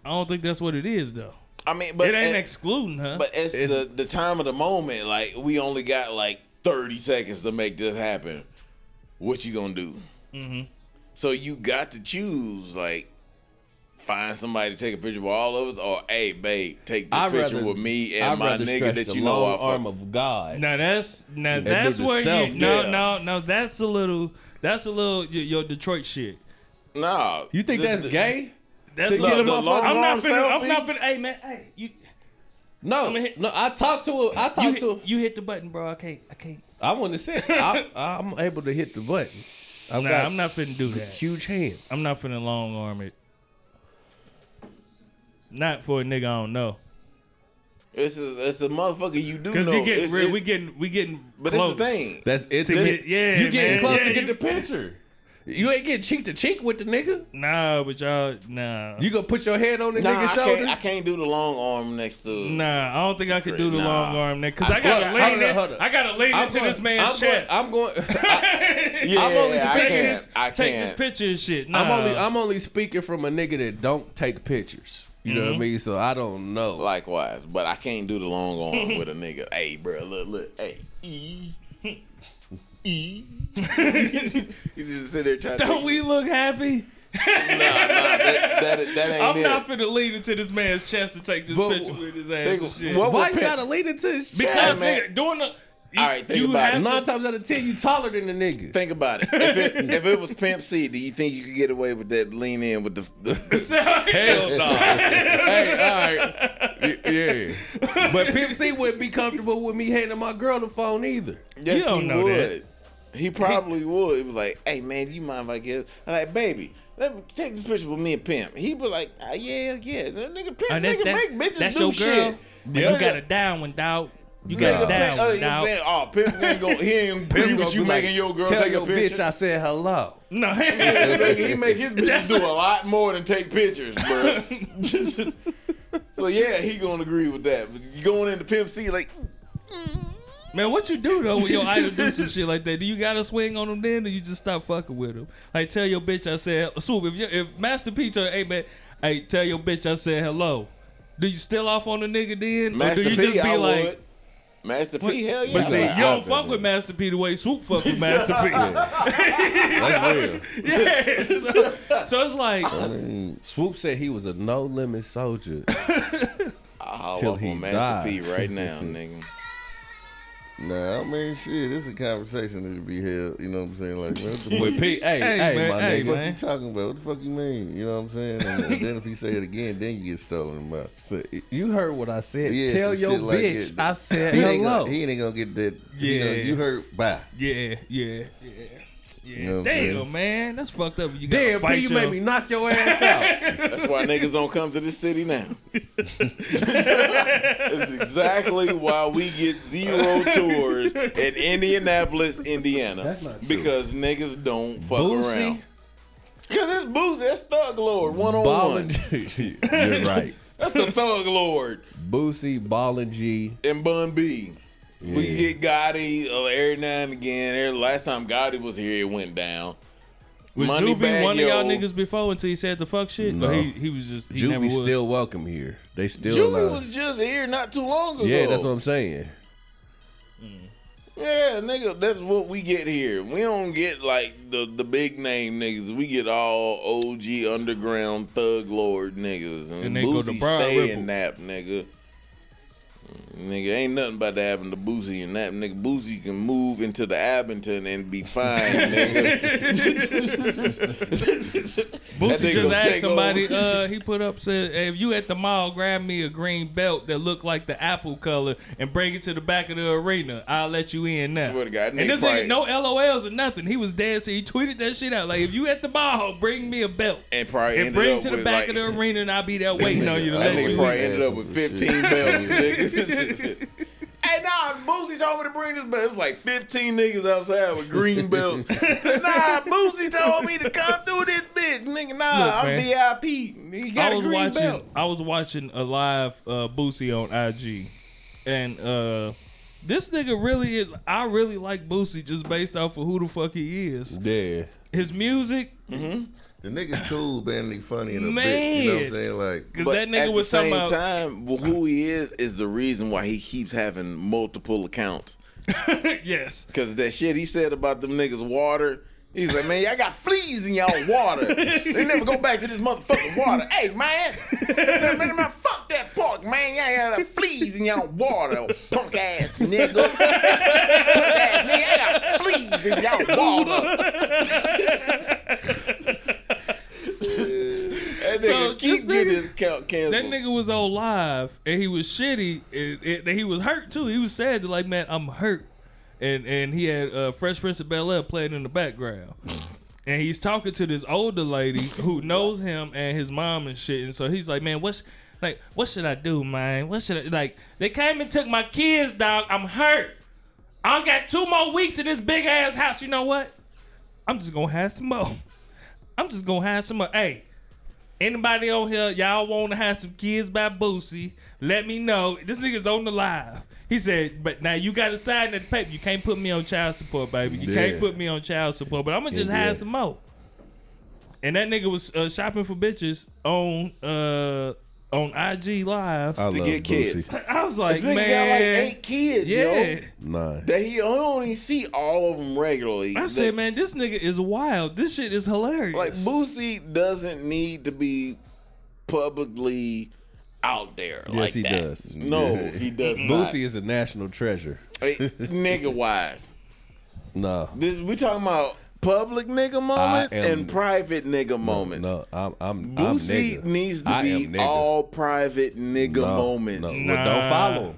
I don't think that's what it is though. I mean, but it ain't it- excluding her. But it's, It's- the the time of the moment. Like we only got like thirty seconds to make this happen. What you gonna do? Mm-hmm. So you got to choose. Like find somebody to take a picture with all of us, or hey, babe, take this I'd picture rather- with me and I'd my rather nigga that you know long arm of God. Now that's now do that's where self, you no yeah. no no that's a little that's a little your, your Detroit shit. Nah, You think the- that's the- gay? That's To a get little, a motherfucker- I'm not long finna. I'm not finna. Hey man, hey you No, I'ma hit- no. I talked to her. I talked to her. hit, you hit the button, bro. I can't. I can't. I want to say I, I'm able to hit the button. I've Nah, got I'm not finna do that. huge hands. I'm not finna long arm it. Not for a nigga I don't know. It's a, it's a motherfucker you do Cause know. you getting It's- real, it's- we getting we getting but close. it's the thing. That's it's To get- yeah, You getting man. close Yeah, to get you- the picture. You ain't getting cheek to cheek with the nigga. Nah, but y'all nah. You gonna put your head on the Nah, I nigga's shoulder? can't, I can't do the long arm next to. Nah, I don't think I could do the Nah. long arm neck because I gotta lean hold on, in. I gotta lean I'm into going- this man's I'm chest. Going, I'm going. I, Yeah, I'm only speaking Take can't. this, I take can't. this picture and shit. Nah. I'm only. I'm only speaking from a nigga that don't take pictures. You know what I Mm-hmm. mean? So I don't know. Likewise, but I can't do the long arm with a nigga. Hey, bro, look, look, hey, e, e. you just sit there trying to. Don't we look happy? Nah, nah, that, that, that ain't I'm it. not finna lean into this man's chest to take this But- picture with his ass Nigga, and shit. what Why you gotta lean into his Because chest? man. nigga, doing the you, All right, think you about it. Nine to, times out of ten, you taller than the nigga. Think about it. If it if it was Pimp C, do you think you could get away with that lean in with the? the Hell no. hey, all right. Yeah. But Pimp C wouldn't be comfortable with me handing my girl the phone either. yes, don't he know would. He probably would. He was like, "Hey man, you mind if I get?" I'm like, "Baby, let me take this picture with me and Pimp." He be like, ah, "Yeah, yeah, that nigga Pimp, Oh, that's, nigga that's, make bitches that's do your girl. shit." You got a down one, dog. You got Nigga, a down Pimp, oh, one, you man, oh, Pimp ain't gonna, he ain't Pimp with gonna you be making like, your girl Tell take your a picture. bitch I said hello. No, Nigga, he make his bitches do a lot more than take pictures, bro. so yeah, he gonna agree with that. But you going into Pimp C like, man, what you do though when your idol do some shit like that? Do you gotta swing on them then, or you just stop fucking with them? Like tell your bitch I said swoop. If you, if Master P tell hey man, hey tell your bitch I said hello. Do you still off on the nigga then, Master or do you P, just be I like? would. Master P, hell yeah. But see, Like, you don't fuck with Master P the way Swoop fuck with Master P. That's real. yeah. So, so it's like, I mean, Swoop said he was a no limit soldier. I'll Till he on Master die. P right now, nigga. Nah, I mean, shit, this is a conversation that should be held. You know what I'm saying? Like, man, what the With fuck, P, hey, Hey, hey, man, my hey, nigga. what man. you talking about? What the fuck you mean? You know what I'm saying? And, and then if he say it again, then you get stolen about. So, you heard what I said. Yeah, Tell some your shit like bitch it. I said He ain't, hello. gonna, he ain't gonna get that. He Yeah. gonna, you heard, bye. yeah, yeah, yeah, yeah. You know Damn, saying? man, that's fucked up. You gotta Damn, fight P, you made me knock your ass out. That's why niggas don't come to this city now. That's exactly why we get zero tours in Indianapolis, Indiana. That's not true. Because niggas don't fuck Boosie, around. Cause it's Boosie, that's Thug Lord, one on Ballin' one. G. You're right. That's the Thug Lord Boosie, Ballin' G. and Bun B. We Yeah. get Gotti uh, every now and again. Every, last time Gotti was here, it went down. Was Money Juvie bag, one of y'all niggas before until he said the fuck shit? No. He, he was just he never was. still welcome here. They still Juvie was just here not too long ago. Yeah, that's what I'm saying. Yeah, nigga, that's what we get here. We don't get like the the big name niggas. We get all OG underground thug lord niggas. And, And they go to Boosie stay Ripple. in nap, nigga. Nigga, ain't nothing about to happen to Boosie and that nigga. Boosie can move into the Abington and be fine, nigga. Boosie That nigga just asked somebody. Uh, he put up said, hey, "If you at the mall, grab me a green belt that look like the apple color and bring it to the back of the arena. I'll let you in now." Swear to God, and this probably- nigga no LOLs or nothing. He was dead, so he tweeted that shit out like, "If you at the mall, bring me a belt and probably and bring it to the back like, of the arena, and I'll be there waiting on you to That let nigga you." probably in." ended up with 15 belts. nigga. Hey, nah, Boosie told me to bring this but It's like 15 niggas outside with green belts. nah, Boosie told me to come through this bitch. Nigga, nah, Look, I'm man. VIP. He got I a was green watching. belt. I was watching a live uh, Boosie on IG, and uh, this nigga really is. I really like Boosie just based off of who the fuck he is. Yeah. His music, The nigga cool, man. He funny in a bit. You know what I'm saying? Like, because But that nigga at was the same about. time, well, who he is is the reason why he keeps having multiple accounts. yes, Because that shit he said about them niggas' water. He's like, man, y'all got fleas in y'all water. they never go back to this motherfucking water. Hey, man, man, man, man, fuck that pork, man. Y'all got fleas in y'all water, oh, punk ass nigga. punk ass nigga, y'all got fleas in y'all water. that nigga So, keep this getting his count canceled. that nigga was on live and he was shitty. And, and he was hurt too. He was sad. To like, man, I'm hurt. And and he had uh, Fresh Prince of Bel Air playing in the background. And he's talking to this older lady who knows him and his mom and shit. And so he's like, man, what's like, what should I do, man? What should I like? They came and took my kids, dog. I'm hurt. I got two more weeks in this big ass house. You know what? I'm just gonna have some more. I'm just gonna have some more. Hey, anybody on here, y'all want to have some kids by Boosie? Let me know. This nigga's on the live. He said, but now you got to sign that paper. You can't put me on child support, baby. You can't put me on child support. But I'm gonna just Yeah. have some more. And that nigga was uh, shopping for bitches on uh on IG live. I To love get kids. Boosie. I was like, This nigga man, got like eight kids, yeah. yo. Nah. That he only see all of them regularly. I That- said, man, this nigga is wild. This shit is hilarious. Like Boosie doesn't need to be publicly out there. Yes, like he that. does. No, he does not. Boosie is a national treasure. Hey, nigga wise. No. This we talking about public nigga moments am- and private nigga moments. No, I'm I'm Boosie I'm nigga. needs to I be all private nigga No, moments. No, Nah. don't follow.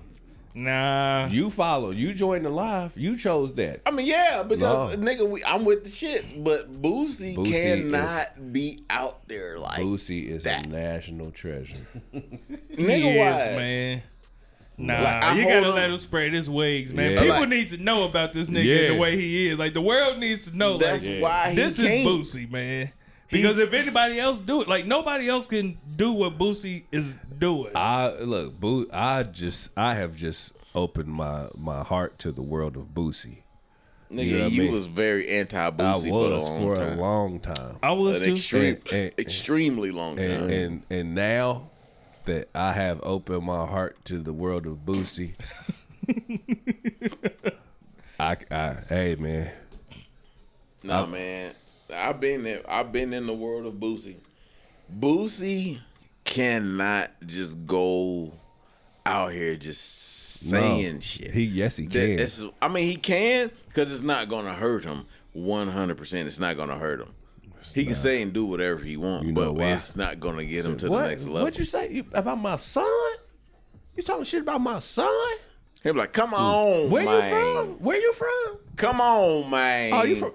nah. You follow. You joined the live. You chose that. I mean, yeah, because No. nigga, we, I'm with the shits, but Boosie, Boosie cannot be out there like Boosie is that. a national treasure. nigga Yes, wise. man. Nah, Like, you gotta hold let him- him spread his wigs, man. Yeah. People Like- need to know about this nigga Yeah. the way he is. Like the world needs to know. That's like, why he this is can't. Boosie, man. Because if anybody else do it, like nobody else can do what Boosie is doing. I look, Boo. I just, I have just opened my my heart to the world of Boosie. Nigga, You know you, I mean? was very anti I Boosie for a was long for time. a long time, I was An too. extreme, And- and- extremely long time. and and and now that I have opened my heart to the world of Boosie, I, I, hey man, nah, man, I've been there. I've been in the world of Boosie. Boosie cannot just go out here just saying no, shit. He, yes, he That- can. it's- I mean, he can because it's not gonna hurt him. One hundred percent, it's not gonna hurt him. He can say and do whatever he wants, You know but why? it's not gonna get him to what? the next level. What'd you say You- about my son? You talking shit about my son? He'll be like, "Come mm. on, Where man. you from? Where you from? Come on, man. Oh, you from?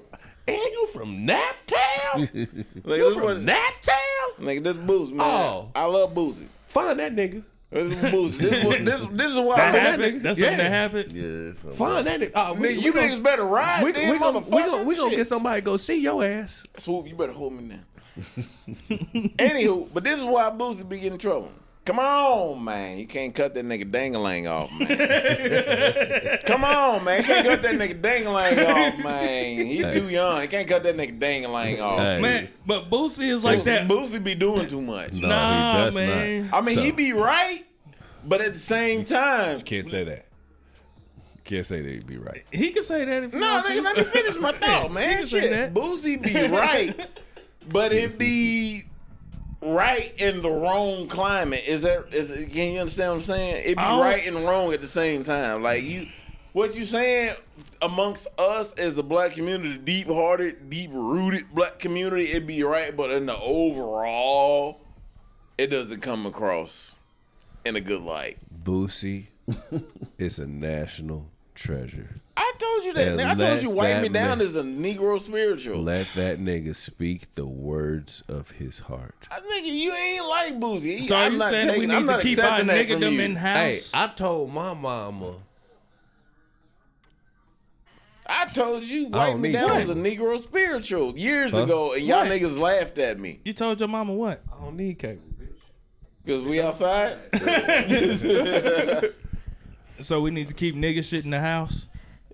And you from Naptown? Like, you from Naptown? Nigga, this Boosie, man. Oh. I love Boosie. Find that nigga. This is Boosie. This is what this this is why that I happened. happened. That's something that happened. yeah, it's Find that nigga. Oh, we, Nigga, we you gonna- niggas better ride. We, then, we gonna we gonna we gonna get somebody to go see your ass. Swoop, you better hold me now. Anywho, but this is why Boosie be getting in trouble. Come on, man. You can't cut that nigga dangalang off, man. Come on, man. You can't cut that nigga dangalang off, man. He too young. He can't cut that nigga dangalang off. Hey. Man, but Boosie is like that. Boosie be doing too much. No, Nah, he does man. not. I mean, So, he be right, but at the same time, Can't say that. Can't say that he'd be right. He can say that if he no, nigga, let me finish my thought, He man. can Shit. Boosie be right, but it be right in the wrong climate. Is that? Is can you understand what I'm saying? It be right and wrong at the same time. Like you, what you saying amongst us as the black community, deep hearted, deep rooted black community, it'd be right, but in the overall, it doesn't come across in a good light. Boosie is a national treasure. I told you that. Nigga. I told you, wipe me down is a Negro spiritual. Let that nigga speak the words of his heart. Uh, I think you ain't like Boosie. So I'm you not saying taking, we need I'm to keep our accepting niggerdom in house? Hey, I told my mama. I told you, I wipe me down that. was a Negro spiritual years Huh? ago, and y'all What? niggas laughed at me you told your mama what? I don't need cable, bitch. because we outside. So we need to keep nigga shit in the house.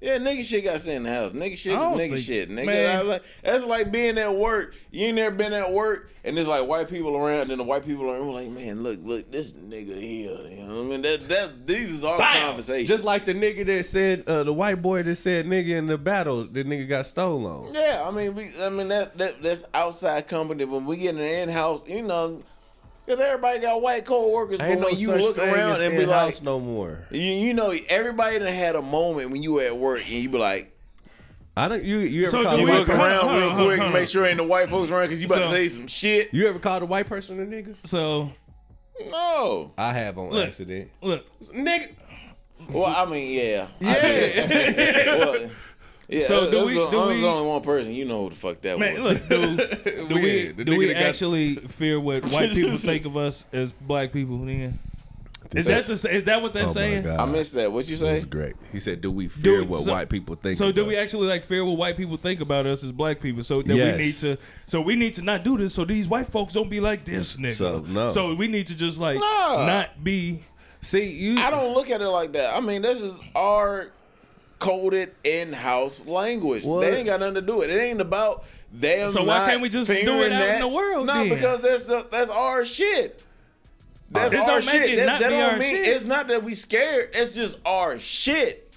Yeah, nigga shit got sent in the house. Nigga shit is nigga think- shit. Nigga, man. Like, that's like being at work. You ain't never been at work, and there's like white people around, and the white people are like, man, look, look, this nigga here. You know what I mean? That, that, these is our conversations. Just like the nigga that said, uh, the white boy that said nigga in the battle, the nigga got stolen. Yeah, I mean, we, I mean that, that that's outside company. When we get in the in house, you know, because everybody got white co-workers, but Ain't no when you such look thing around as and be in-house like, no more. you, you know, everybody done had a moment when you were at work and you be like, I don't. You you ever So call do a you we- white look person? around hold on, real hold on, quick hold and on. make sure ain't no white folks around because you about So- to say some shit. You ever called a white person a nigga? So No. I have on Look. accident. look, Nigga. Well, I mean, yeah. Yeah. well, yeah. So do was we- the- do it was we- only one person. You know who the fuck that man, was. look, dude. Do we Yeah, the do we that got- actually fear what white people think of us as black people? Then is that the, is that what they're Oh saying? I missed that. What you That was say? great. He said, "Do we fear Do- what so- white people think?" So of do we actually like fear what white people think about us as black people? So that Yes. we need to, so we need to not do this. So these white folks don't be like this nigga. So, no. So we need to just like Nah. not be. see you? I don't look at it like that. I mean, this is our coded in-house language. What? They ain't got nothing to do with it. It ain't about them. So why can't we just do it fearing out in the world No, then? because that's the, that's our shit. That's It our shit. That, that don't our mean shit. it's not that we scared. It's just our shit.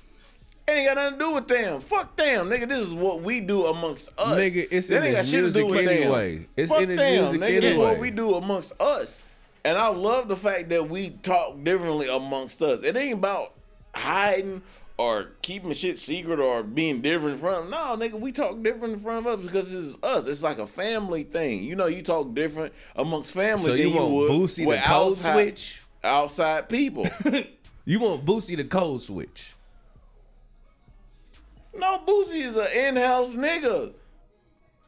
It ain't got nothing to do with them. Fuck them, nigga. This is what we do amongst us. Nigga, it's That in ain't got shit to do music with them. anyway. It's Fuck in them, music nigga. This is what we do amongst us. And I love the fact that we talk differently amongst us. It ain't about hiding or keeping shit secret or being different from. No, nigga, we talk different in front of us because this is us. It's like a family thing. You know, you talk different amongst family So than you want would Boosie the code outside- switch? outside people. You want Boosie the code switch? no, Boosie is an in-house nigga.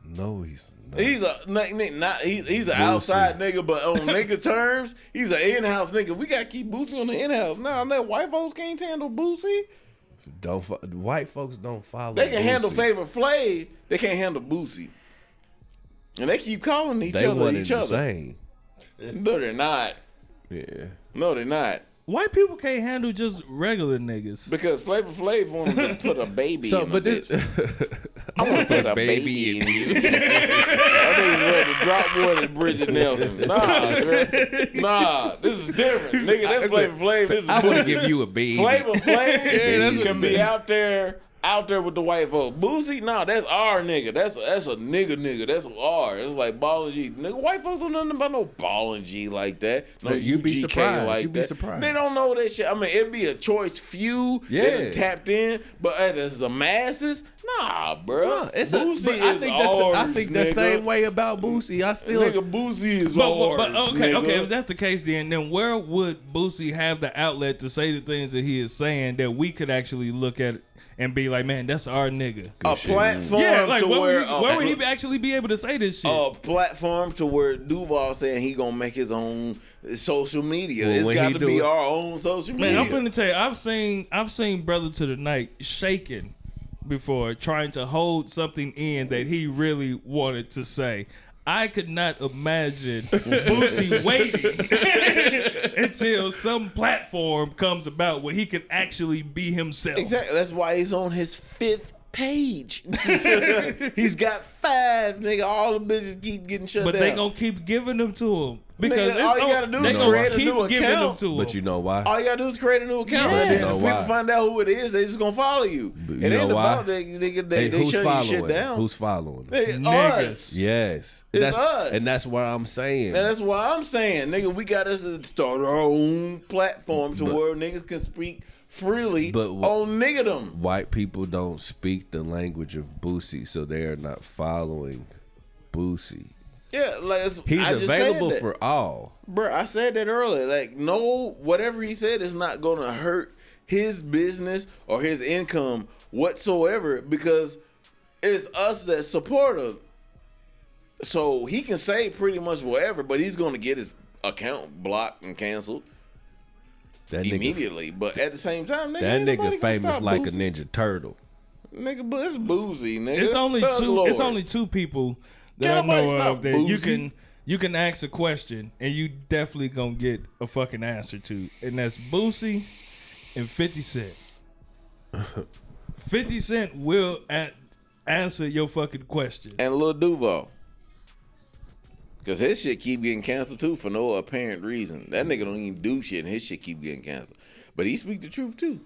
No, he's not. He's a not he's he's an outside nigga, but on nigga terms, he's an in-house nigga. We gotta keep Boosie on the in-house. Now, nah, that white folks can't handle Boosie. Don't fo- white folks don't follow. They can handle Boosie. Flavor Flav. They can't handle Boosie. And they keep calling each They other each the other. same. No, they're not. Yeah. No, they're not. White people can't handle just regular niggas. Because Flavor Flav wanted to put a baby So, in but a this. bitch. I want to put a baby, in you. I think he's ready to drop more than Brigitte Nielsen. Nah, bruh. nah, this is different, nigga. That's Flavor Flav. This is I want to give you a baby. Flavor Flav that's what can be out there, out there with the white folks. Boosie, nah, that's our nigga. That's that's a nigga, nigga. That's our. It's like ball and G. Nigga, white folks don't know nothing about no ball and G like that. No, But you be UGK surprised. Like You be that. surprised. They don't know that shit. I mean, it'd be a choice few Yeah. that tapped in, but as the masses, nah, bro. Nah, it's Boosie but is I think that's ours, I think the same way about Boosie. I still Nigga, Boosie is But, but, ours. but okay, nigga. okay. If that's the case, then then where would Boosie have the outlet to say the things that he is saying that we could actually look at and be like, man, that's our nigga. a platform Yeah, like to where, where, would he, a- where would he actually be able to say this shit? a platform to where Duval saying he gonna make his own social media. Well, it's when got to be it- our own social media. Man. I'm finna tell you, I've seen I've seen Brother to the Night shaking before, trying to hold something in that he really wanted to say. I could not imagine Boosie waiting until some platform comes about where he can actually be himself. Exactly. That's why he's on his fifth page. he's got five, nigga. All the bitches keep getting shut But down. they gonna keep giving them to him because Nigga, all you gotta do they is gonna create a new giving them account. to him. But you know why? all you gotta do is create a new account. Yeah. And You know if people why? find out who it is, they just gonna follow you. But it you ain't why? about they they, they, Hey, they who's shut your following? shit down. Who's following? They- Niggas. us. Yes, It's that's us. and that's what I'm saying. And that's why I'm saying, nigga, we got to start our own platform to But- where niggas can speak freely But wh- on niggerdom. White people don't speak the language of Boosie, so they are not following Boosie. Yeah, like He's I just available for all. Bro, I said that earlier. Like, no, whatever he said is not going to hurt his business or his income whatsoever because it's us that support him. So he can say pretty much whatever, but he's going to get his account blocked and canceled That nigga, immediately. But at the same time, nigga, that nigga famous stop like a ninja turtle. Nigga, but it's boozy, nigga. it's only Thug two. Lord. It's only two people that Can't I nobody know stop of that you can you can ask a question and you definitely gonna get a fucking answer to, and that's Boosie and Fifty Cent. Fifty Cent will a- answer your fucking question. and Lil Duval. Cause his shit keep getting canceled too for no apparent reason. That nigga don't even do shit and his shit keep getting canceled. But he speak the truth too.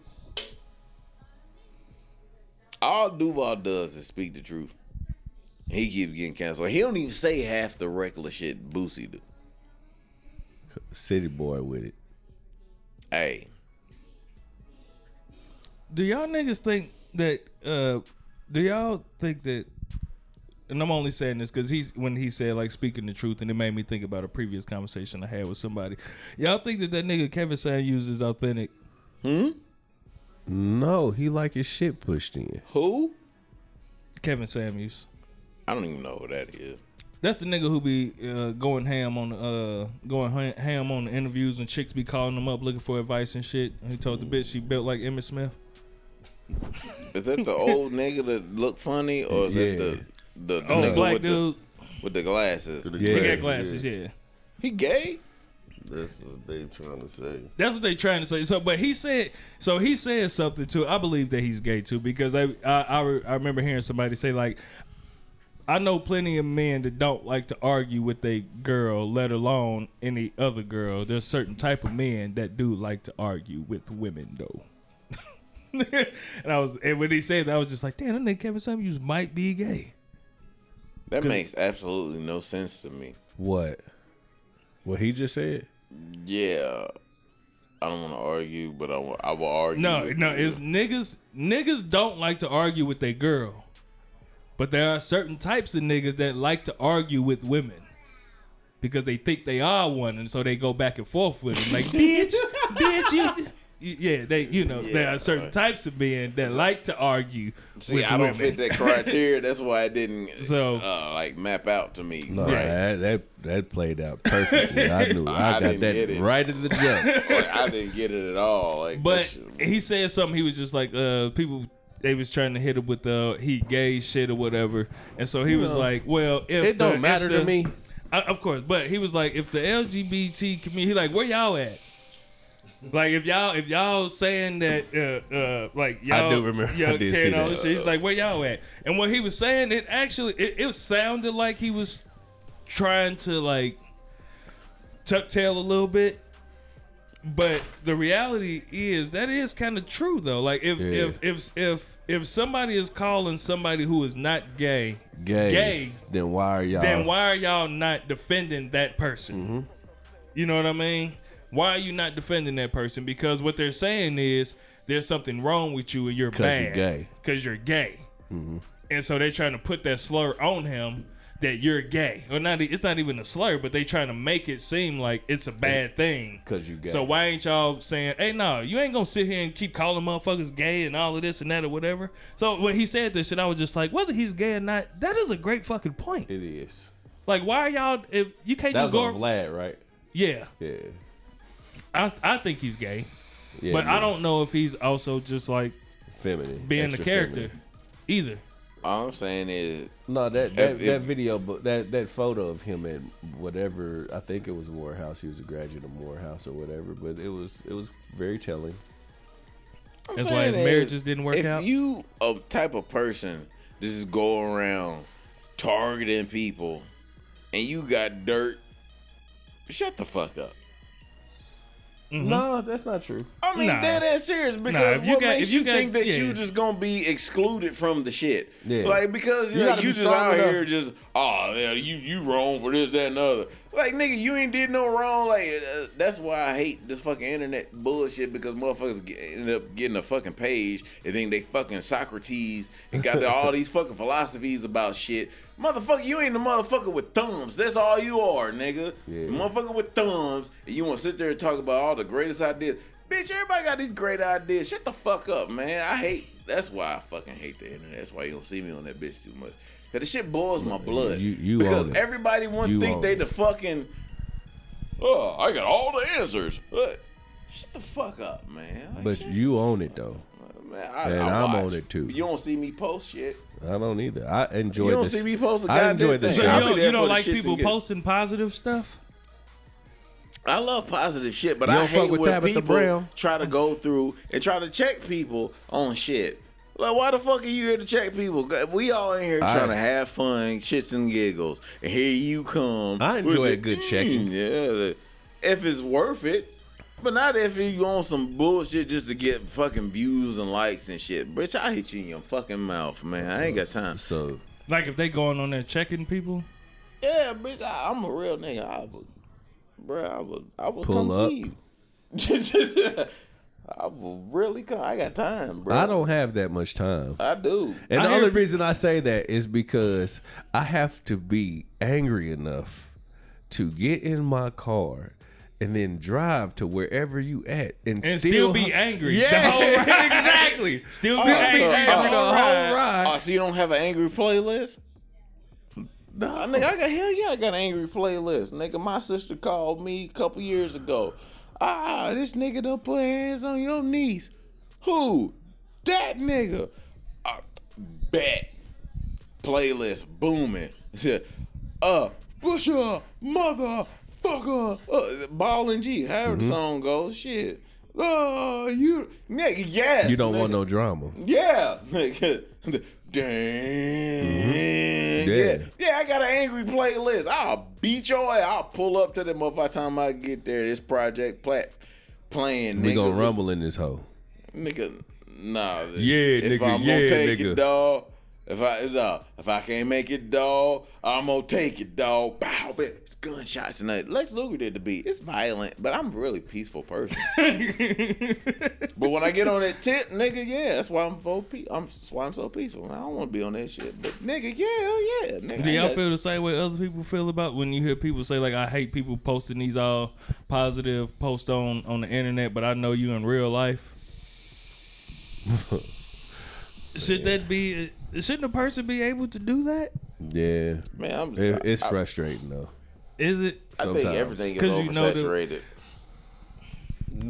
All Duval does is speak the truth. He keeps getting canceled. He don't even say half the reckless shit Boosie do. City boy with it. Hey, Do y'all niggas think that? uh Do y'all think that? And I'm only saying this because he's when he said like speaking the truth, and it made me think about a previous conversation I had with somebody. Y'all think that that nigga Kevin Samuels is authentic? Hmm. No, he like his shit pushed in. who? Kevin Samuels. I don't even know who that is. That's the nigga who be uh, going ham on the uh, going ham on the interviews and chicks be calling him up looking for advice and shit. And he told the bitch she built like Emmitt Smith. Is that the old nigga that look funny, or is Yeah. that the the, the Oh, black with dude. the with the glasses? The Yeah. He got glasses, yeah. He gay? That's what they trying to say. That's what they trying to say. So, but he said, so he said something too. I believe that he's gay too because I I I, re- I remember hearing somebody say like, I know plenty of men that don't like to argue with a girl, let alone any other girl. There's certain type of men that do like to argue with women though. and I was, and when he said that, I was just like, damn, that nigga Kevin Samuels might be gay. That makes absolutely no sense to me. What? What he just said? Yeah, I don't want to argue, but I wa- I will argue. No, no, you. it's niggas. Niggas don't like to argue with their girl, but there are certain types of niggas that like to argue with women because they think they are one, and so they go back and forth with them. Like, bitch, bitch, you. Yeah, they, you know, there are certain right. types of men that like to argue See, with I don't women. fit that criteria. That's why it didn't So- uh, like map out to me. No, right. that, that that played out perfectly. I knew. I, I got that right at the jump. Like, I didn't get it at all. Like, But shit- he said something. He was just like, uh, people. They was trying to hit him with the he gay shit or whatever, and so he was like, "Well, if It don't the- if matter to me. I, of course, but he was like, if the LGBT community, he like, where y'all at? Like if y'all if y'all saying that uh uh like y'all do remember- y'all I did see all that. this shit, he's like where y'all at and what he was saying it actually it, it sounded like he was trying to like tuck tail a little bit but the reality is that is kind of true though like if Yeah. if if if if somebody is calling somebody who is not gay Gay. Gay. Then why are y'all? then why are y'all not defending that person? Mm-hmm. You know what I mean? Why are you not defending that person? Because what they're saying is there's something wrong with you and you're bad. Because you're gay. Mm-hmm. Because you're gay. And so they're trying to put that slur on him that you're gay. Or not? It's not even a slur, but they're trying to make it seem like it's a bad thing. 'Cause you gay. So why ain't y'all saying, "Hey, no, you ain't gonna sit here and keep calling motherfuckers gay and all of this and that or whatever." So when he said this shit, I was just like, whether he's gay or not, that is a great fucking point. It is. Like, why are y'all? If you can't That just go, on Vlad, right? yeah, Yeah. I, I think he's gay, yeah but yeah. I don't know if he's also just like feminine. being the character feminine. either. All I'm saying is, No, that that, If- that if- video, but that that photo of him at whatever I think it was Morehouse. He was a graduate of Morehouse or whatever. But it was it was very telling. I'm That's why his saying marriages is, didn't work if out? If you a type of person that just go around targeting people, and you got dirt, shut the fuck up. Mm-hmm. No, that's not true. I mean, Nah. dead ass serious because Nah, if you what got- makes you, you got- think that yeah. you just gonna be excluded from the shit? Yeah. Like because You you, know, you be just out enough. here just oh yeah you you wrong for this that and the other. Like nigga, you ain't did no wrong. Like uh, that's why I hate this fucking internet bullshit because motherfuckers get, end up getting a fucking page and then they fucking Socrates and got the, all these fucking philosophies about shit. Motherfucker, you ain't the motherfucker with thumbs. That's all you are, nigga. Yeah. The motherfucker with thumbs, and you want to sit there and talk about all the greatest ideas. Bitch, everybody got these great ideas. Shut the fuck up, man. I hate. That's why I fucking hate the internet. That's why you don't see me on that bitch too much. Cause the shit boils my blood. You- you because own it. everybody want to You think own they it. the fucking. Oh, I got all the answers. What? Shut the fuck up, man. Like, But shut- you own it though. man, I, and I I'm watch. on it, too. You don't see me post shit. I don't either. I enjoy. You don't this. see me post a I goddamn enjoy the thing. So show. you I'll don't, you don't like people giggles. posting positive stuff? I love positive shit, but You I don't hate fuck with when Tabitha people Brown? try to go through and try to check people on shit. Like, why the fuck are you here to check people? We all in here I- trying to have fun, shits and giggles, and here you come. I enjoy with a good checking. Mm, yeah, if it's worth it, but not if you on some bullshit just to get fucking views and likes and shit. Bitch, I hit you in your fucking mouth, man. I ain't got time. So Like if they going on there checking people? Yeah, bitch, I, I'm a real nigga. I would, bro, I would, I would Pull come up. see you. I will really come. I got time, bro. I don't have that much time. I do. And I the only pe- reason I say that is because I have to be angry enough to get in my car and then drive to wherever you at and, And still be angry the Yeah, whole ride. exactly. Still Oh, be so- angry, oh, the whole the whole ride. ride. Oh, so you don't have an angry playlist? No, Nigga, I got hell yeah, I got an angry playlist. Nigga, my sister called me a couple years ago. Ah, this nigga done put hands on your niece. Who? That nigga. Uh, bet. Playlist booming. uh, Busher, motherfucker. Uh, Ball and G, however the song goes. Shit. Oh, you, nigga, yes. you don't want no drama. Yeah. Nigga. Damn. Yeah. Yeah. yeah. I got an angry playlist. I'll beat your ass. I'll pull up to them by the time I get there. This Project Pat playing. We gonna rumble in this hoe. Nigga, nah. Yeah, if nigga, I'm yeah, gonna take nigga. it, dog. If I nah, if I can't make it, dog, I'm gonna take it, dog. Bow, bow. It's gunshots and that. Lex Luger did the beat. It's violent, but I'm a really peaceful person. but when I get on that tip, nigga, yeah, that's why I'm so pe- I'm that's why I'm so peaceful. I don't want to be on that shit, but nigga, yeah, hell yeah, nigga. Do y'all got- feel the same way other people feel about when you hear people say like I hate people posting these all positive posts on on the internet, but I know you in real life? Should that be? Uh, shouldn't a person be able to do that? Yeah, man? I'm, it, it's I, frustrating though. Is it? I think sometimes. everything is 'Cause you know the- oversaturated.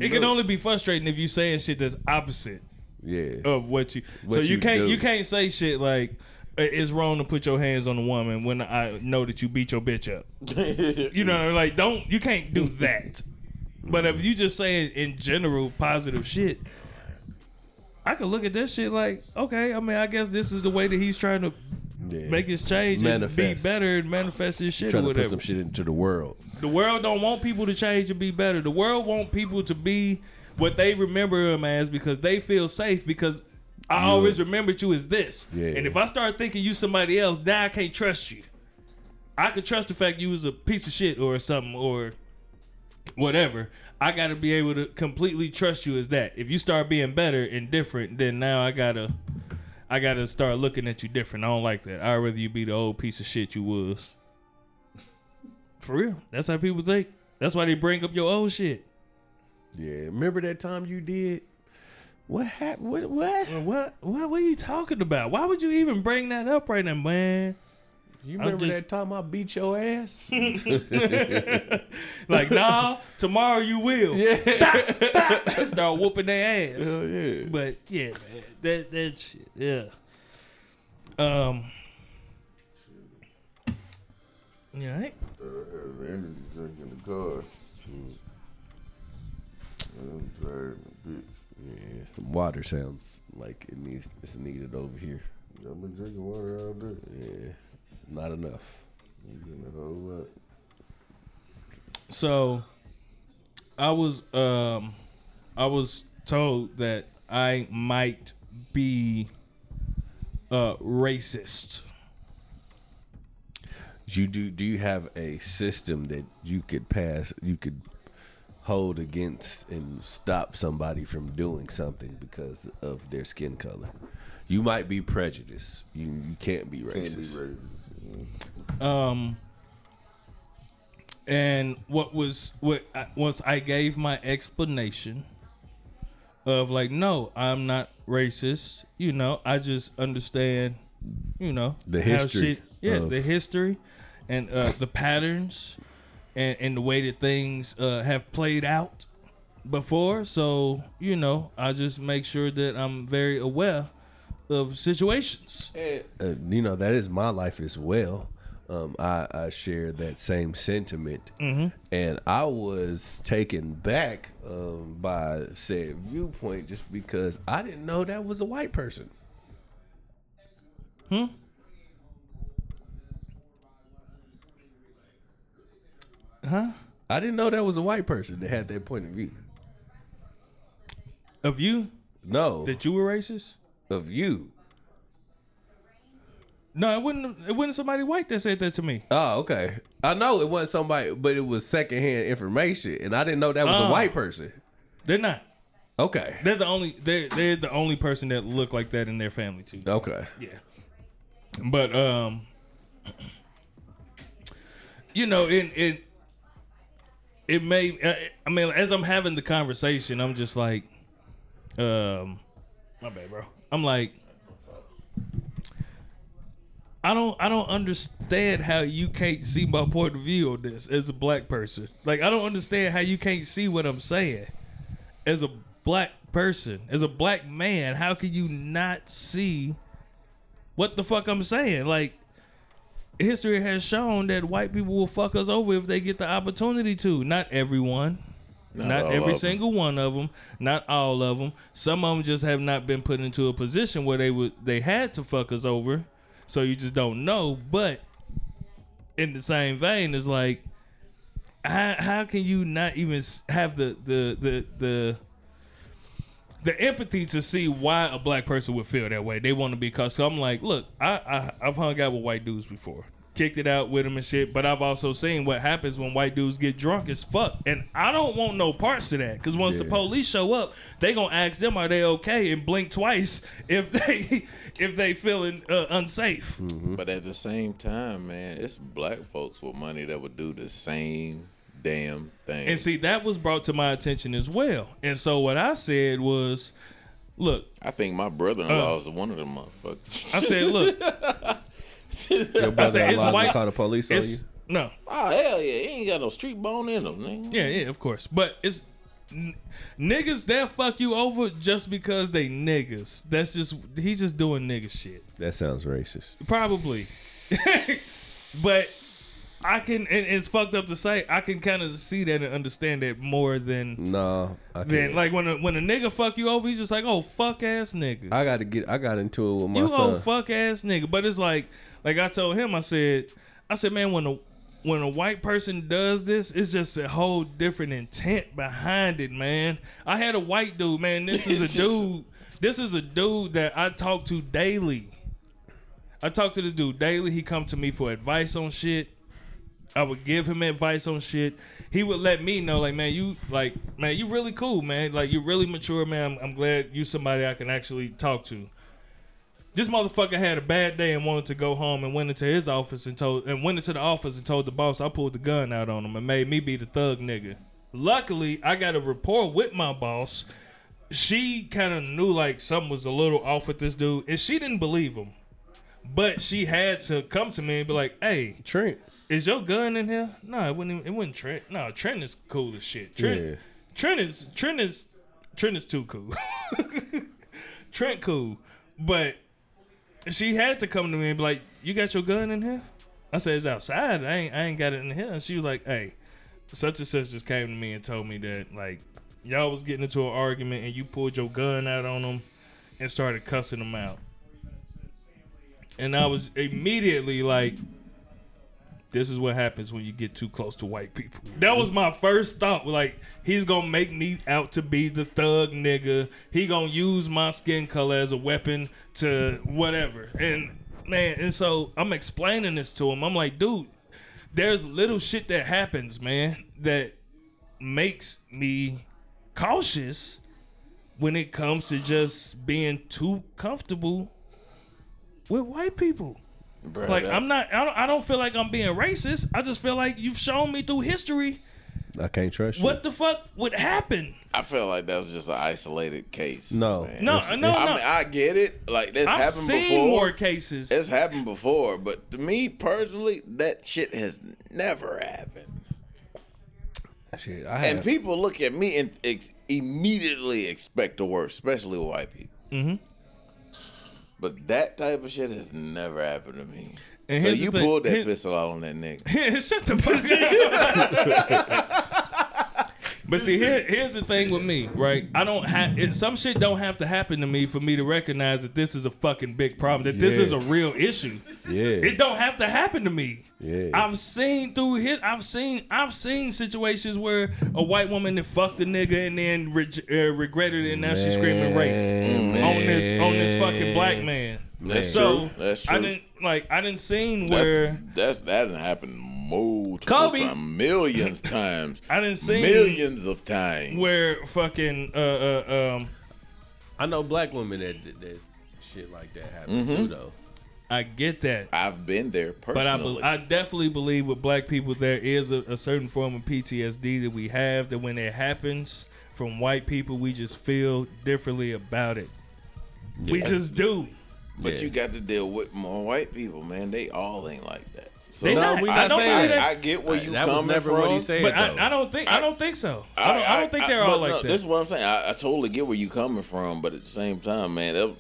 It can only be frustrating if you saying shit that's opposite Yeah, of what you. What so you, you can't do. you can't say shit like "Uh, it's wrong to put your hands on a woman when I know that you beat your bitch up. You know, like don't you can't do that. But if you just say in general positive shit, I could look at this shit like, okay, I mean, I guess this is the way that he's trying to yeah. make his change and be better and manifest his shit trying or to put some shit into the world. The world don't want people to change and be better. The world want people to be what they remember them as because they feel safe because I You- always remembered you as this. Yeah. And if I start thinking you somebody else, now I can't trust you. I could trust the fact you was a piece of shit or something or whatever. I gotta be able to completely trust you as that. If you start being better and different, then now I gotta I gotta start looking at you different. I don't like that. I'd rather you be the old piece of shit you was. For real. That's how people think. That's why they bring up your old shit. Yeah, remember that time you did? What happened? What? What? What what what are you talking about? Why would you even bring that up right now, man? You remember just- that time I beat your ass? Like, nah, tomorrow you will. Yeah. Start whooping their ass. Hell yeah. But yeah, man, that that shit, yeah. Um. Yeah. right? Uh, had an energy drink in the car. I'm tired of the bitch. Yeah, some water sounds like it needs it's needed over here. I've been drinking water all day. Yeah, not enough. Getting a whole lot. So, I was um, I was told that I might be uh racist. You do do you have a system that you could pass you could hold against and stop somebody from doing something because of their skin color? You might be prejudiced. You you can't be Can't be racist. Um, and what was what I- once I gave my explanation of like, no, I'm not racist. You know, I just understand. You know The history shit- yeah, of- the history and uh, the patterns and and the way that things uh, have played out before. So you know, I just make sure that I'm very aware of situations. Uh, you know that is my life as well. Um, I, I share that same sentiment, and I was taken back um, by said viewpoint just because I didn't know that was a white person. Hmm? Huh? I didn't know that was a white person that had that point of view. Of you No, that you were racist? Of you. No, it wasn't. It wasn't somebody white that said that to me. Oh, okay. I know it wasn't somebody, but it was secondhand information, and I didn't know that was a Oh. white person. They're not. Okay, They're the only. They're they're the only person that looked like that in their family too. okay. Yeah. But um, you know, it it it may. uh, I mean, as I'm having the conversation, I'm just like, um, my bad, bro. I'm like. I don't I don't understand how you can't see my point of view on this as a black person. Like I don't understand how you can't see what I'm saying. As a black person, as a black man, how can you not see what the fuck I'm saying? Like history has shown that white people will fuck us over if they get the opportunity to. Not everyone. Not, of every single one of them, not all of them. Some of them just have not been put into a position where they would they had to fuck us over, so you just don't know. But in the same vein, it's like, how, how can you not even have the the the the the empathy to see why a black person would feel that way? They want to be cussed. so I'm like, look, I, I I've hung out with white dudes before. Kicked it out with them and shit, but I've also seen what happens when white dudes get drunk as fuck, and I don't want no parts of that. Cause once the police show up, they gonna ask them are they okay and blink twice if they if they feeling uh, unsafe. But at the same time, man, it's black folks with money that would do the same damn thing. And see, that was brought to my attention as well. And so what I said was, look, I think my brother-in-law Uh. is one of them motherfuckers. I said, look, Your I brother said it's allowed white. to call the police on you. It's no, oh hell yeah, he ain't got no street bone in him, nigga. yeah, yeah, of course, but it's n- niggas that fuck you over just because they niggas. That's just he's just doing nigga shit. That sounds racist. Probably. but I can and it's fucked up to say I can kind of see that and understand that more than No, I can't. than like when a, when a nigga fuck you over, he's just like, "Oh, fuck ass nigga." I got to get. I got into it with my you son. old fuck ass nigga. But it's like, like I told him, I said, I said, man, when a when a white person does this, it's just a whole different intent behind it, man. I had a white dude, man. This is a dude. This is a dude that I talk to daily. I talk to this dude daily. He come to me for advice on shit. I would give him advice on shit. He would let me know, like, man, you like, man, you really cool, man. Like, you really mature, man. I'm, I'm glad you somebody I can actually talk to. This motherfucker had a bad day and wanted to go home and went into his office and told and went into the office and told the boss I pulled the gun out on him and made me be the thug nigga. Luckily, I got a rapport with my boss. She kind of knew like something was a little off with this dude, and she didn't believe him. But she had to come to me and be like, "Hey, Trent. is your gun in here? No, it wasn't. Even, it wasn't Trent. No, Trent is cool as shit. Trent, Yeah. Trent is Trent is Trent is too cool. Trent cool, but she had to come to me and be like, "You got your gun in here?" I said, "It's outside. I ain't I ain't got it in here." And she was like, "Hey, such and such just came to me and told me that like y'all was getting into an argument and you pulled your gun out on them and started cussing them out." And I was immediately like, this is what happens when you get too close to white people. That was my first thought. Like, he's gonna make me out to be the thug nigga. He gonna use my skin color as a weapon to whatever. And man, and so I'm explaining this to him. I'm like, dude, there's little shit that happens, man, that makes me cautious when it comes to just being too comfortable with white people. Bruh, Like that- I'm not. I don't, I don't feel like I'm being racist. I just feel like you've shown me through history I can't trust you. what the fuck would happen. I feel like that was just an isolated case. No. man. No, It's- no, it's- I no. mean, I get it. Like this I've happened seen before. more cases. It's happened before, but to me personally, that shit has never happened. Shit, I And people look at me and ex- immediately expect the worst, especially white people. Mhm. But that type of shit has never happened to me. And so you pulled that pistol out on that nigga. Shut the fuck up. but see, here, here's the thing with me, right? I don't have some shit don't have to happen to me for me to recognize that this is a fucking big problem. That this is a real issue. yeah, It don't have to happen to me. Yeah. I've seen through his. I've seen. I've seen situations where a white woman that fucked a nigga and then re- uh, regretted it and now she's screaming rape Man, on this on this fucking black man. That's so true. That's true. I didn't like. I didn't seen That's, where that's that didn't happen multiple Kobe. times, millions times, I didn't see millions of times. where fucking uh uh um. I know black women that that, that shit like that happen Mm-hmm. too, though. I get that. I've been there personally. But. I, be- I definitely believe with black people there is a, a certain form of PTSD that we have that when it happens from white people we just feel differently about it. We just do. but Yeah. you got to deal with more white people, man. They all ain't like that. So They No, not. we I not don't saying believe that. that. I get where you that coming was never from. what he said. But. I, I don't think I, I- don't think so. I don't, I don't think they're but all like no, that. This is what I'm saying. I, I totally get where you coming from, but at the same time, man, that,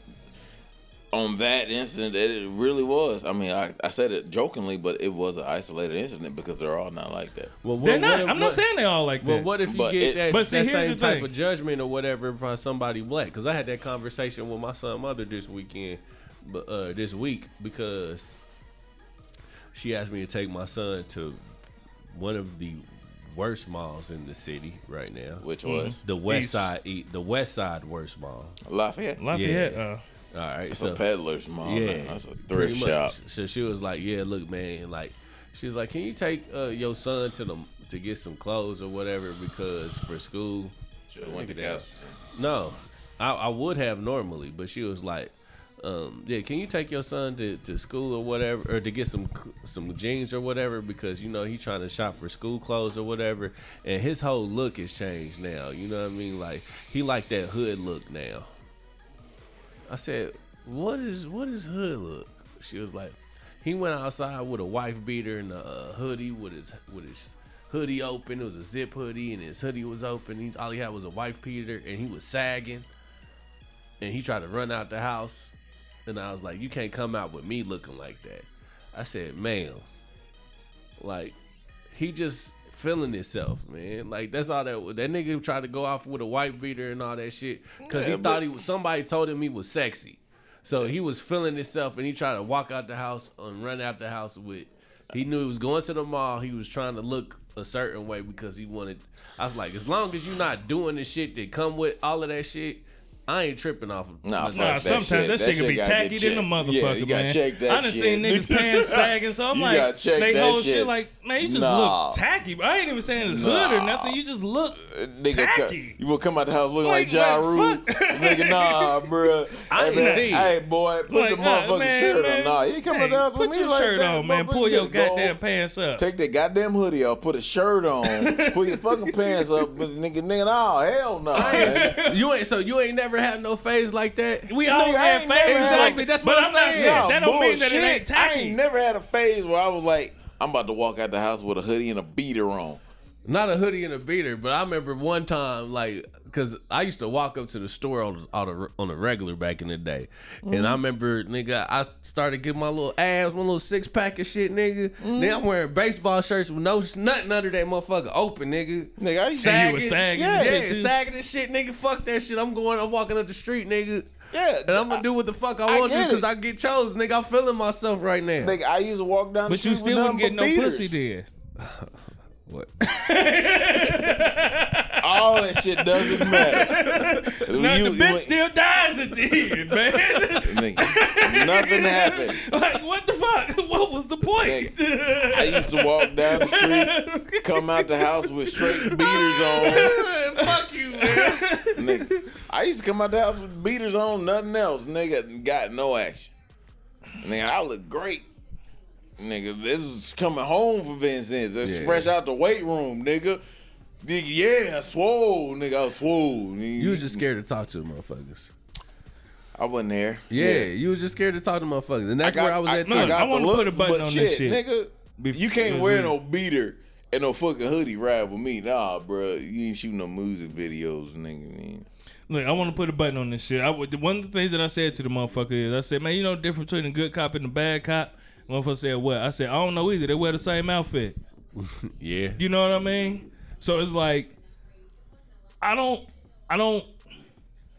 on that incident, that it really was. I mean, I, I said it jokingly, but it was an isolated incident because they're all not like that. Well, what- they're not. if- I'm not saying they're all like Well, that. what if you But get it- that, But see, that same type thing. of judgment or whatever from somebody black? Because I had that conversation with my son mother this weekend, but uh, this week because she asked me to take my son to one of the worst malls in the city right now, Which was the West East. Side, E- the West Side worst mall. Lafayette. Lafayette. Yeah. Uh, All right, It's so a peddler's mall. yeah, man. That's a thrift shop. So she was like, "Yeah, look, man, like." She was like, "Can you take uh, your son to the to get some clothes or whatever because for school?" Should have went to Castleton. No, I, I would have normally, but she was like, um, "Yeah, can you take your son to, to school or whatever, or to get some some jeans or whatever because you know he's trying to shop for school clothes or whatever, and his whole look has changed now. You know what I mean? Like he like that hood look now." I said, "What is what is hood look?" She was like, "He went outside with a wife beater and a hoodie with his with his." Hoodie open. It was a zip hoodie, and his hoodie was open. He, all he had was a wife beater, and he was sagging. And he tried to run out the house, and I was like, "You can't come out with me looking like that." I said, "Ma'am, like he just feeling himself, man. Like that's all that that nigga tried to go off with a white beater and all that shit because Yeah, he thought he was somebody told him he was sexy, so he was feeling himself and he tried to walk out the house and run out the house with. He knew he was going to the mall. He was trying to look a certain way because he wanted. I was like, as long as you're not doing the shit that come with all of that shit, I ain't tripping off of. Nah, fuck Nah, that sometimes shit. that, That shit can shit be tacky than a motherfucker, Yeah, you gotta man. check that I done shit. seen niggas pants sagging, so I'm You like, gotta check they that whole shit. shit. like, man, you just Nah. look tacky. But I ain't even saying it's hood or nothing. You just look Uh, Nigga, tacky. you will come out the house looking like, Like, Ja like, Rule. Nigga, nah, bruh. I ain't man, see. Hey, boy, put Like, the nah, motherfucking man, shirt man. on. Nah, you come out Hey, the house with me like put your shirt on, man. Pull your goddamn pants up. Take that goddamn hoodie off, put a shirt on, put your fucking pants up, but nigga, nigga, nah, hell no, man. you ain't so you ain't never had no phase like that. we all Nigga, I never phases had- like Exactly, that's but what I'm I'm not saying. saying Nah, that don't mean that it bullshit. ain't I ain't never had a phase where I was like, I'm about to walk out the house with a hoodie and a beater on. Not a hoodie and a beater, but I remember one time, like, cause I used to walk up to the store on on a, on a regular back in the day, and I mm-hmm. remember, nigga, I started getting my little abs, my little six pack of shit, nigga. Then I'm mm-hmm. wearing baseball shirts with no nothing under that motherfucker open, nigga. Nigga, I used to- you was sagging yeah, and shit, yeah, too? sagging and shit, nigga. Fuck that shit. I'm going, I'm walking up the street, nigga. Yeah, And I'm gonna do what the fuck I I want to because. I get chose, nigga. I'm feeling myself right now. Nigga, I used to walk down the But street you still with wouldn't get no but pussy beaters. then. What? All that shit doesn't matter. Now You- the bitch ain't- still dies at the end, man. Nigga, nothing happened. like, what the fuck? What was the point? I used to walk down the street, come out the house with straight beaters on. fuck you, man. Nigga, I used to come out the house with beaters on, nothing else. Nigga, got no action. Nigga, I look great. Nigga, this is coming home for Vincent. It's Yeah. fresh out the weight room, nigga. Nigga, yeah, I swole, nigga, I was swole. Nigga, You was just scared to talk to motherfuckers. I wasn't there. Yeah, you was just scared to talk to motherfuckers, and that's got- where I was at too. Look, got I wanna put a looks, button but on this shit. nigga. Bef- You can't wear we- no beater and no fucking hoodie ride with me, nah, bro. You ain't shooting no music videos, nigga. Man. Look, I want to put a button on this shit. I, would- one of the things that I said to the motherfucker is, I said, man, you know the difference between a good cop and a bad cop? Motherfucker said, what? I said, I don't know either. They wear the same outfit. yeah, You know what I mean? So it's like, I don't, I don't,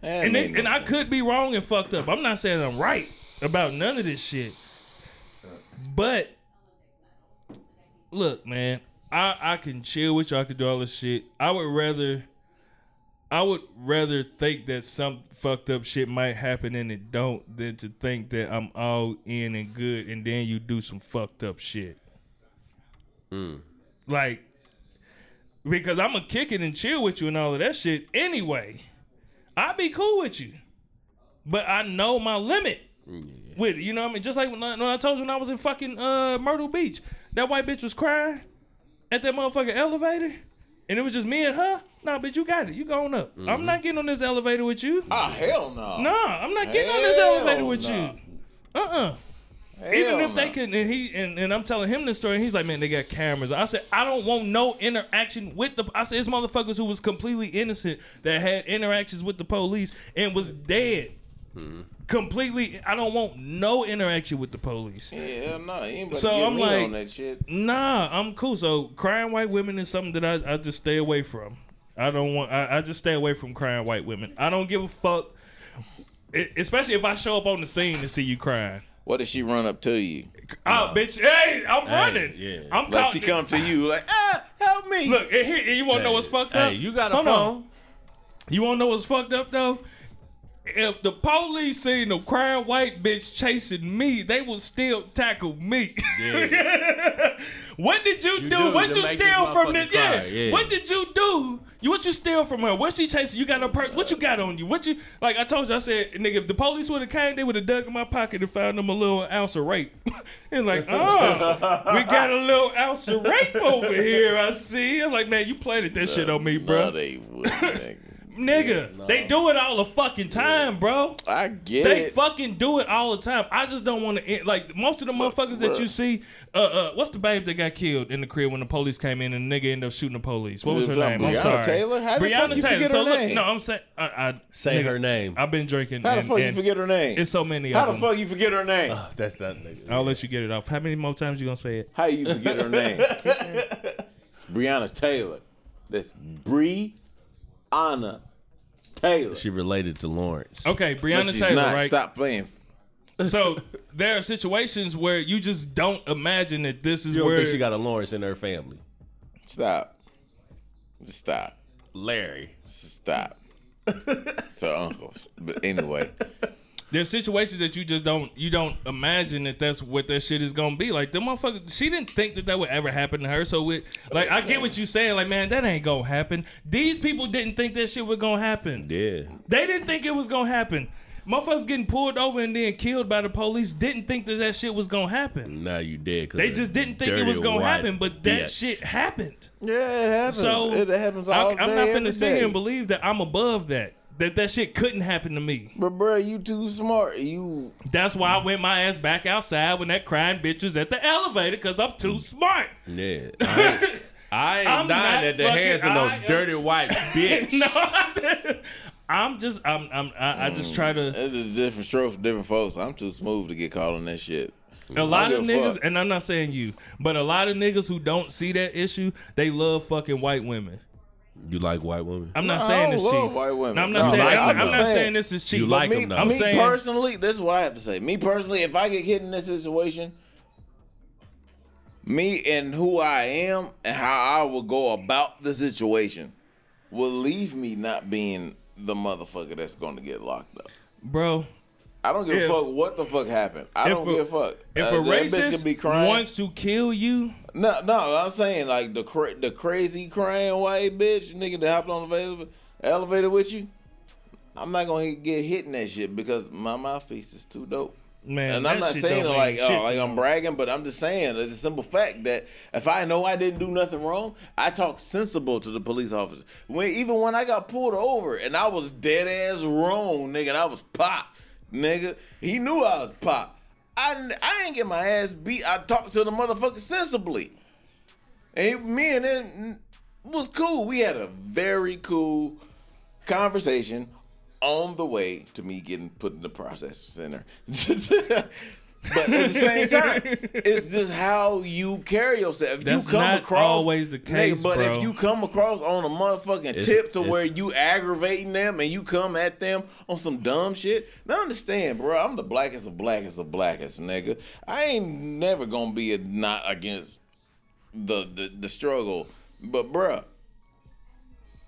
That and, made they, and I could be wrong and fucked up. I'm not saying I'm right about none of this shit. But look, man, I I can chill with y'all. I can do all this shit. I would rather I would rather think that some fucked up shit might happen and it don't than to think that I'm all in and good and then you do some fucked up shit. Like because I'm gonna kick it and chill with you and all of that shit anyway. I'd be cool with you. But I know my limit with it. You know what I mean? Just like when I, when I told you when I was in fucking uh, Myrtle Beach, that white bitch was crying at that motherfucking elevator, and it was just me and her. Nah, but you got it. You going up. I'm not getting on this elevator with you. Ah, hell no. Nah, I'm not getting on this elevator with nah. you. Uh-uh. Hell Even if they no. can, and he and, and I'm telling him this story, and he's like, man, they got cameras. I said, I don't want no interaction with the. I said, it's motherfuckers who was completely innocent that had interactions with the police and was dead. Completely, I don't want no interaction with the police. Yeah, hell no. You So I'm me like- on that shit. Nah, I'm cool. So crying white women is something that I, I just stay away from. I don't want. I, I just stay away from crying white women. I don't give a fuck. E- especially if I show up on the scene and see you crying. What if she run up to you? Oh, bitch! Hey, I'm running. yeah. I'm Like caught- she come to you like, ah, help me. Look, and here, and you want to know what's fucked up? Hey, you got a Hold phone? on. You want to know what's fucked up though? If the police seen a crying white bitch chasing me, they will still tackle me. what did you, do? do What you steal from this? Yeah. yeah. What did you do? You what you steal from her? What she chasing? You got no purse? What you got on you? What you like? I told you. I said, nigga, if the police would have came, they would have dug in my pocket and found them a little ounce of rape. and like, oh, we got a little ounce of rape over here. I see. I'm like, man, you planted that shit on me, No, bro. they wouldn't. nigga. Nigga, they do it all the fucking time, bro. I get They it. They fucking do it all the time. I just don't want to like most of the motherfuckers that you see. Uh, uh, what's the babe that got killed in the crib when the police came in and the nigga ended up shooting the police? What was her name? um, I'm Breonna sorry, Taylor? How the Breonna fuck you Taylor. forget so her look, name? no, I'm saying I, I Say nigga, her name. I've been drinking. How the and- fuck you and forget her name? It's so many How of the them. fuck you forget her name? That's that nigga. I'll let you get it off. How many more times you gonna say it? How you forget her name? it's Breonna Taylor. That's Breonna Taylor. She related to Lawrence. Okay, But Breonna she's Taylor, not. right? Stop playing. So there are situations where you just don't imagine that this is You don't where think she got a Lawrence in her family? Stop. Just stop. Larry. Just stop. so uncles. But anyway, there's situations that you just don't you don't imagine that that's what that shit is gonna be like. The motherfucker, she didn't think that that would ever happen to her. So with like, I get what you saying. Like, man, that ain't gonna happen. These people didn't think that shit was gonna happen. Yeah. They didn't think it was gonna happen. Motherfuckers getting pulled over and then killed by the police didn't think that that shit was gonna happen. Nah, you did. They just didn't think it was gonna happen, but that bitch. shit happened. yeah, it happens. So it happens I, all I'm not gonna sit here and believe that I'm above that. That that shit couldn't happen to me. But bro, you too smart. You That's why I went my ass back outside when that crying bitch was at the elevator because I'm too smart. Yeah. I ain't, I ain't I'm dying at the fucking- hands of no am- dirty white bitch. no, I'm just I'm I'm I, I just try to It's just different strokes for different folks. I'm too smooth to get caught on that shit. a lot of niggas fuck. and I'm not saying you, but a lot of niggas who don't see that issue, they love fucking white women. You like white women? I'm not No, saying I this don't cheap. love white women. No, I'm not No, saying like I'm, them, I'm though. not saying this is cheap. You like me, them, though. I'm me saying- personally, this is what I have to say. Me personally, if I get hit in this situation, me and who I am and how I will go about the situation will leave me not being the motherfucker that's going to get locked up. bro. I don't give If- a fuck what the fuck happened. I don't a- give a fuck. If Uh, a that bitch could racist be crying. wants to kill you, No, no, I'm saying like the cra- the crazy crying white bitch nigga that hopped on the elevator, elevator with you. I'm not gonna get hit in that shit because my mouthpiece is too dope. man. and I'm not saying like oh, like I'm bragging, but I'm just saying it's a simple fact that if I know I didn't do nothing wrong, I talk sensible to the police officer. When even when I got pulled over and I was dead ass wrong, nigga, and I was pop, nigga. He knew I was pop. I I ain't get my ass beat. I talked to the motherfucker sensibly, and me and him was cool. We had a very cool conversation on the way to me getting put in the process center. but at the same time, it's just how you carry yourself. If That's you come not across always the case, but bro. if you come across on a motherfucking It's- tip to where you aggravating them and you come at them on some dumb shit, now understand, bro. I'm the blackest of blackest of blackest, nigga. I ain't never gonna be a, not against the, the the struggle, but bruh,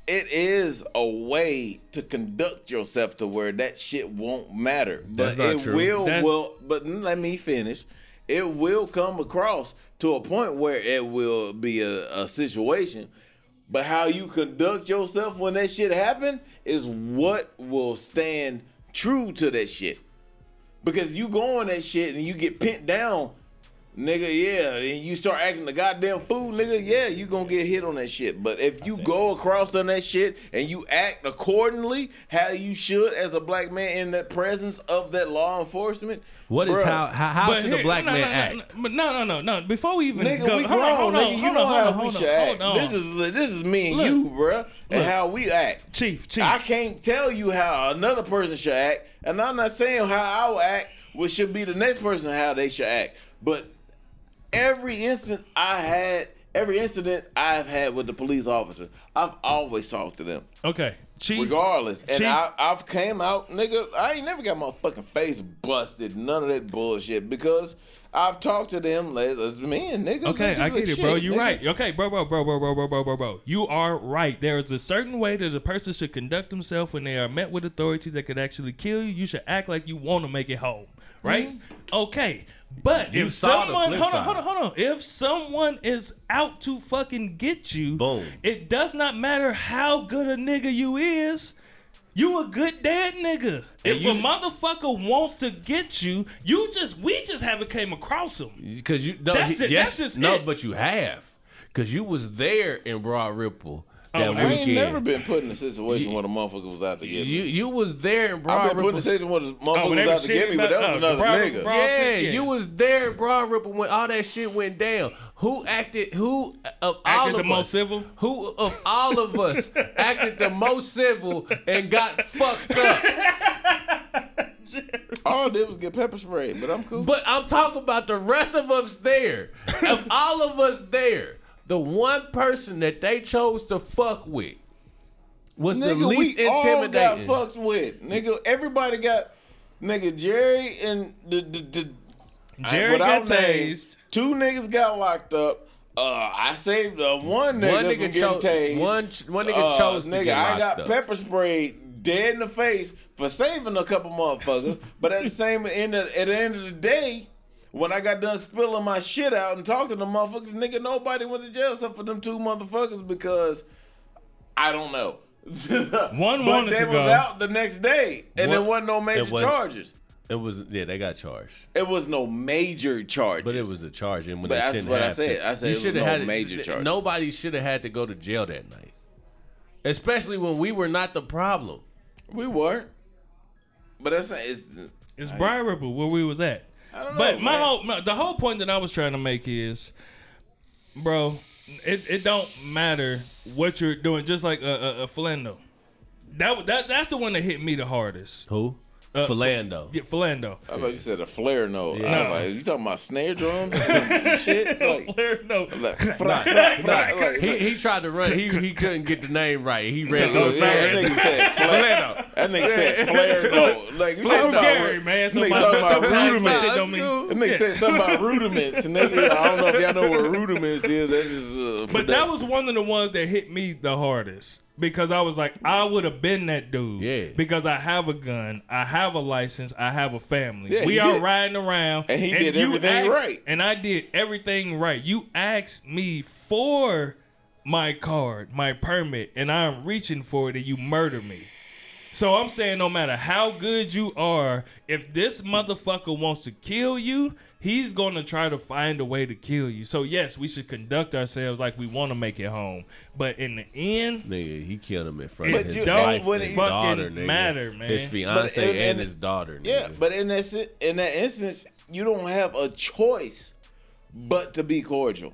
it is a way to conduct yourself to where that shit won't matter. That's But not it true. will That's- will but let me finish. It will come across to a point where it will be a, a situation. But how you conduct yourself when that shit happen is what will stand true to that shit. Because you go on that shit and you get pinned down, nigga, yeah, and you start acting the goddamn fool, nigga, yeah, you gonna get hit on that shit. But if you go across on that shit and you act accordingly, how you should as a black man in the presence of that law enforcement, What is bruh, how how, how should here- a black no, man no, no, act? No, but no, no, no, no. Before we even Nigga, go, we hold grown, on, hold on, nigga. You hold know on, how hold we hold should on, act. on. This is this is me and Look. you, bro, and Look. how we act. Chief, Chief. I can't tell you how another person should act, and I'm not saying how I will act, which should be the next person how they should act. But every instant I had, every incident I've had with the police officer, I've always talked to them, okay, Chief. regardless. And Chief- I, I've came out, nigga. I ain't never got my fucking face busted, none of that bullshit, because I've talked to them as, men, nigga. Okay, I get it, bro. You nigga. right. Okay, bro, bro, bro, bro, bro, bro, bro, bro, bro. You are right. There is a certain way that a person should conduct themselves when they are met with authority that could actually kill you. You should act like you want to make it home, right? Mm-hmm. Okay, but You if someone, hold on, hold on, hold on. If someone is out to fucking get you, Boom. it does not matter how good a nigga you is. You a good dad nigga. And if you- a motherfucker wants to get you, you just we just haven't came across him. Because you no, That's he- it. yes, That's just no, it. but you have because you was there in Broad Ripple Oh, that Oh, I weekend. ain't never been put in a situation where the motherfucker was out to get me. you you was there in Broad I've been put in a situation where the Oh, motherfucker when they was out to get me, but that was no, another the problem- nigga. bro- yeah, Yeah. you was there in Broad Ripple when all that shit went down. Who acted? Who uh, of all Acted of the most us? civil? Who of all of us acted the most civil and got fucked up? All I did was get pepper sprayed, but I'm cool. But I'm talking about the rest of us there. of all of us there, the one person that they chose to fuck with was the least intimidating nigga, we all got intimidating. fucked with. Nigga, everybody got nigga Jerry and the the, the Jerry got tased. Two niggas got locked up. Uh, I saved uh, one nigga, One from nigga getting tased. One, one nigga Uh, chose to nigga, I got up. pepper sprayed dead in the face for saving a couple motherfuckers. but at the same end, of, at the end of the day, when I got done spilling my shit out and talking to the motherfuckers, nigga, nobody went to jail except for them two motherfuckers because I don't know. One but wanted they to was go. out the next day, and there wasn't no major it was- charges. It was yeah, they got charged, It was no major charges. but it was a charge. And when But they that's shouldn't what I said. to. I said You it was shoulda no had major th- charge. Nobody should have had to go to jail that night, especially when we were not the problem. we weren't. But that's it's. It's Broad Ripple where we was at. I know, But my man. whole my, the whole point that I was trying to make is, bro, it, it don't matter what you're doing. Just like a, a, a Philando. That that that's the one that hit me the hardest. Who? Uh, Philando. Yeah, Philando. I thought you said a flare note. Yeah. I was like, you talking about snare drums? shit? Like, Flare, no. like, fra, fra, fra, He, he tried to run. He he couldn't get the name right. He ran So, through oh, it yeah, that nigga said flare. Philando. That nigga said flare note. Like, you I'm talking from about Gary, man. So nigga my, talking about rudiments. shit That's don't mean. That nigga said something about rudiments. Nigga, I don't know if y'all know what rudiments is. That's just. Uh, But that was one of the ones that hit me the hardest because I was like, I would have been that dude. Yeah. Because I have a gun, I have a license, I have a family. Yeah, we are did. riding around, And he did you everything asked- right. and I did everything right. You asked me for my card, my permit, and I'm reaching for it, and you murder me. So I'm saying, no matter how good you are, if this motherfucker wants to kill you, he's gonna try to find a way to kill you. So yes, we should conduct ourselves like we want to make it home. But in the end, Nigga, he killed him in front It of his don't wife, when his it- daughter, fucking nigga. matter, man. His fiance But- and, and- his daughter. Nigga. Yeah, but in that in that instance, you don't have a choice but to be cordial.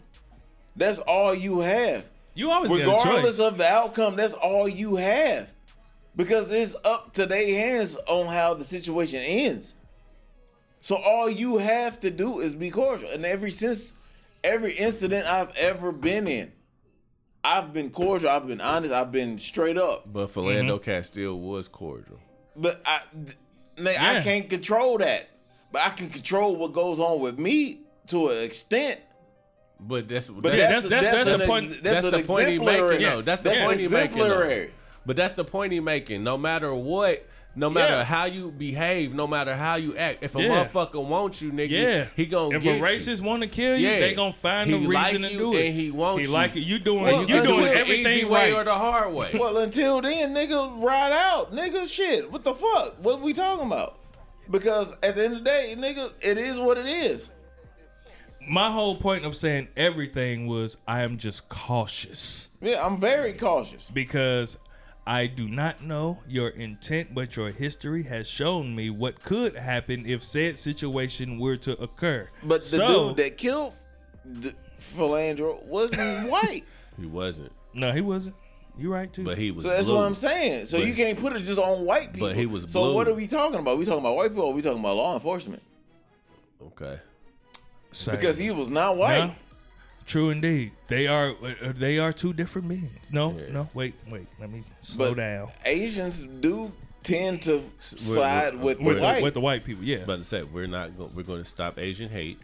That's all you have. you always get a Regardless choice. of the outcome, that's all you have. Because it's up to their hands on how the situation ends. So all you have to do is be cordial. And every since every incident I've ever been in, I've been cordial, I've been honest, I've been straight up. but Philando Mm-hmm. Castile was cordial. But I, th- nigga, I can't control that. But I can control what goes on with me to an extent. But that's But Yeah, that's, that's- that's that's, the point- ex- that's the point he exemplary- making, though. That's the point he making, though. exemplary. But that's the point he making. No matter what, no matter Yeah. how you behave, no matter how you act, if a Yeah. motherfucker wants you, nigga, yeah, he gonna if get a you. racist want to kill you, Yeah. they gonna find He a reason like to you do it. and he wants he you. like it. You doing Well, you doing the everything easy way right. or the hard way. Well, until then, nigga, ride out, nigga. Shit, what the fuck? What we talking about? Because at the end of the day, nigga, it is what it is. My whole point of saying everything was I am just cautious. Yeah, I'm very cautious. because I do not know your intent, but your history has shown me what could happen if said situation were to occur. But the So- dude that killed the Philandro wasn't white. he wasn't, no, he wasn't. You're right too. but he was. So that's blue. what I'm saying. So But- you can't put it just on white people. but he was So blue. what are we talking about? we talking about white people or we talking about law enforcement? Okay. Same. Because he was not white. Huh? True indeed. They are uh, they are two different men. No, Yeah. no, wait, wait. Let me slow But down. Asians do tend to we're- we're- with the With, the- white. with the white people, yeah. But I said we're not. Go- we're going to stop Asian hate.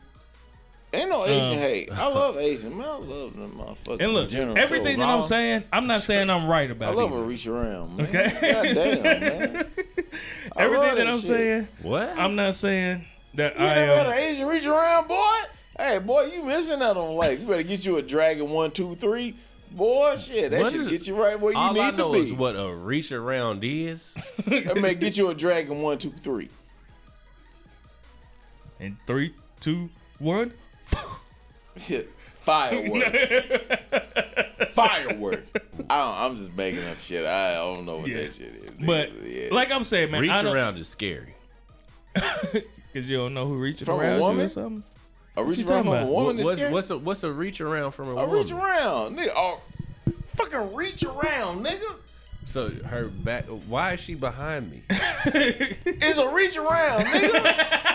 Ain't no Asian Um, hate. I love Asian. Man, I love them motherfuckers. and look, general. everything So that I'm saying, I'm not saying I'm right about. It. I about love it. a reach around, man. Okay. God damn, man. I Everything love that I'm shit. saying, What? I'm not saying that You I never had am. an Asian reach around, boy? Hey, boy, you missing out on life. You better get you a Dragon one, two, three. Boy, shit, that What should is- get you right where you All need I know to is be. what a reach around is. That may get you a Dragon one, two, three. In three, two, one. Shit. Fireworks. Fireworks. I don't, I'm just making up shit. I don't know what Yeah. that shit is. But yeah. like I'm saying, man, reach I around is scary. because you don't know who reaching From a around you or something. A reach you around talking from a woman is what's scary? what's a what's a reach around from a, a woman? A reach around, nigga. Oh, fucking reach around, nigga. So her back. Why is she behind me? It's a reach around, nigga.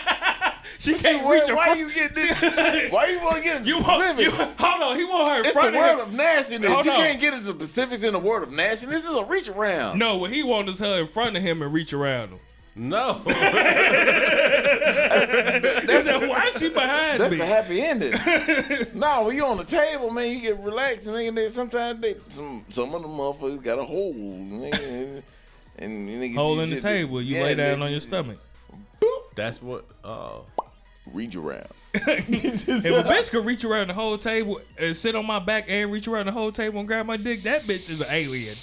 She Shit, can't why, reach her why front- you get this? Why you want to get into You want, specifics? you, hold on, he want her in It's the front world of him. of nastiness. Hold you on. can't get into specifics in the world of nastiness. This is a reach around. No, what he wants is her in front of him and reach around him. No. He said, "Why is she behind That's me?" a happy ending. no, when you on the table, man, you get relaxed, and nigga, they, sometimes they some some of the motherfuckers got a hole, nigga, and nigga, Hole in the sit- table, you yeah, lay down nigga, on your stomach. Boop. That's what. Oh. Reach around. If a bitch could reach around the whole table and sit on my back and reach around the whole table and grab my dick, that bitch is an alien.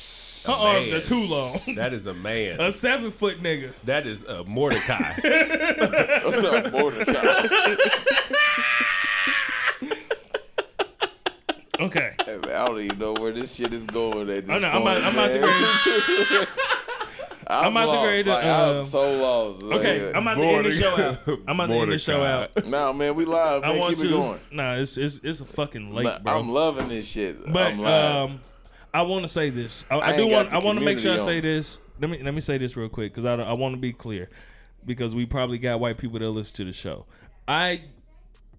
Her arms are too long. That is a man. a seven foot nigga. That is a Mordecai. What's up, Mordecai? Okay. Hey, man, I don't even know where this shit is going at this I know, I'm point, about- I'm about to man. I'm about to lost. grade it, Like, uh, I'm so lost. Okay, Like, I'm about to end the show out. I'm about to end the show out. Nah, man, we live. Man. I want Keep to. it going. Nah, it's it's it's a fucking late, Nah, bro. I'm loving this shit. But I'm live. um, I want to say this. I, I, I do want. I want to make sure I say this. Let me let me say this real quick because I don't- I want to be clear because we probably got white people that listen to the show. I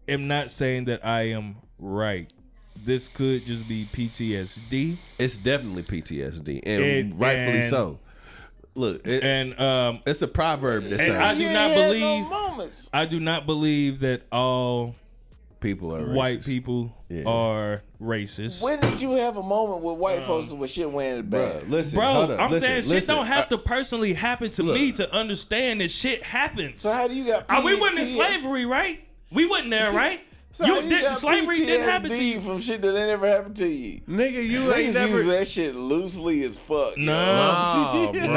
am not saying that I am right. This could just be PTSD, It's definitely PTSD, and, And- rightfully and- so. Look, it, and um, it's a proverb that and I do not ain't had no believe. I do not believe that all people are white racist. people Yeah. are racist. When did you have a moment with white folks with shit went in the Bruh, bad? listen, Bro, hold up, I'm listen, saying shit listen. don't have I- to personally happen to Look. me to understand that shit happens. So how do you got? Uh, we wasn't in PTSD? slavery, right? We wasn't there, right? So you how did, got slavery didn't happen to PTSD you. from shit that never happened to you. nigga, you ain't Niggas never. use that shit loosely as fuck. yo. No. Nah, bro. Nah.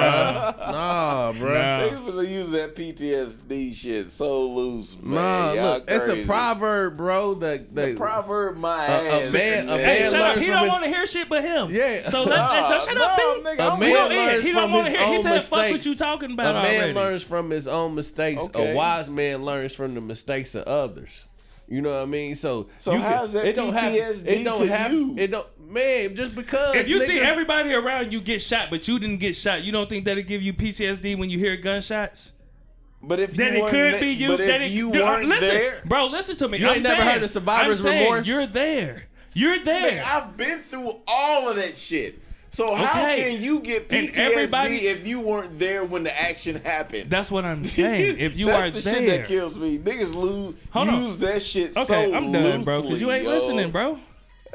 Nah, bro. Nah. Niggas really use that PTSD shit so loose, man. Nah, Y'all look, it's a proverb, bro. That, that Proverb my A- a man- a man. Hey, man shut up. He don't want to hear shit but him. Yeah. So let, Nah, let, shut up, no, B. nigga, a I'm man Will in. learns He don't from wanna his hear- he own said, fuck what mistakes. you talking about A man learns from his own mistakes. A wise man learns from the mistakes of others. You know what I mean? So, So you how's that it don't have, PTSD it don't to have, you? It don't, man. Just because If you see everybody around you get shot, but you didn't get shot, you don't think that'll give you PTSD when you hear gunshots? But if Then you it could be you. But then if it, you weren't listen, there, bro. Listen to me. You I'm ain't never heard of survivor's I'm saying remorse? You're there. You're there. Nigga, I've been through all of that shit. So how Okay. can you get And PTSD everybody- if you weren't there when the action happened? That's what I'm saying. If you That's are the there, shit that kills me. Niggas lose Hold on. use that shit okay, so I'm done, bro. Because you ain't yo. listening, bro.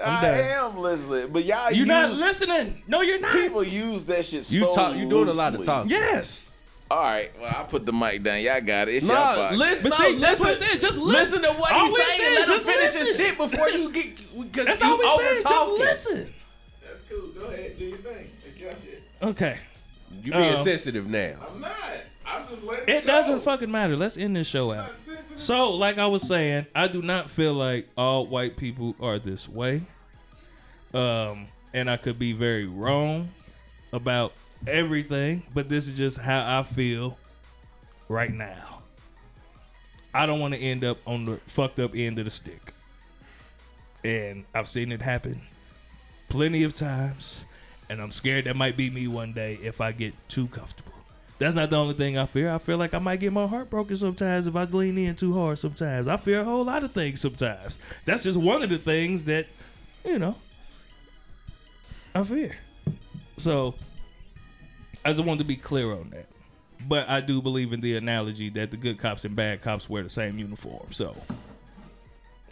I done. am listening, but y'all You're use, not listening. No, you're not. People use that shit You so talk, you doing a lot of loosely. talking. Yes. All right, well I put the mic down. Y'all got it. It's y'all Nah, podcast. listen, But no, see, that's what I'm saying. Just listen listen. to what All he's saying. saying, Let him just finish his shit before you get. That's you all we over saying. Just listen. That's cool. Go ahead, do your thing. It's your shit. Okay. You being Um, sensitive now. I'm not. I'm just letting It go. doesn't fucking matter. Let's end this show out. So, like I was saying, I do not feel like all white people are this way. Um, and I could be very wrong about everything, but this is just how I feel right now. I don't want to end up on the fucked up end of the stick. And I've seen it happen plenty of times, and I'm scared that might be me one day if I get too comfortable. That's not the only thing I fear. I feel like I might get my heart broken sometimes if I lean in too hard sometimes. I fear a whole lot of things sometimes. That's just one of the things that, you know, I fear. So, I just wanted to be clear on that. But I do believe in the analogy that the good cops and bad cops wear the same uniform. So,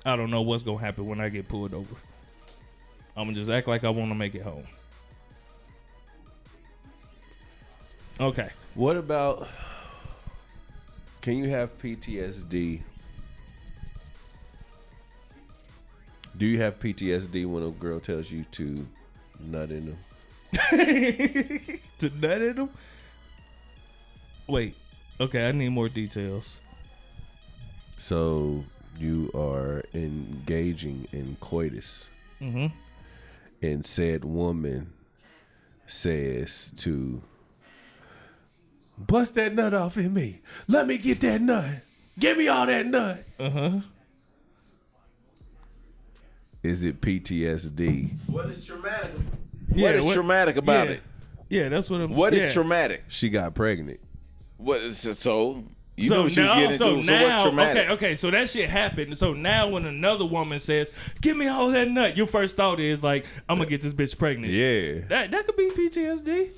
I don't know what's going to happen when I get pulled over. I'm to just act like I want to make it home. Okay. What about? Can you have PTSD? Do you have PTSD when a girl tells you to nut in them? to nut in them? Wait. Okay, I need more details. So you are engaging in coitus, Mm-hmm. And said woman says to bust that nut off in me. Let me get that nut. Give me all that nut. Uh huh. Is it PTSD? What is traumatic? Yeah, what is what- traumatic about yeah. it? Yeah, that's what I'm. What is yeah. traumatic? She got pregnant. What is so? You so know what you was now, getting into. so So, now, what's traumatic? okay, okay, so that shit happened. So now, when another woman says, "Give me all that nut," your first thought is like, "I'm gonna get this bitch pregnant." Yeah. that that could be PTSD.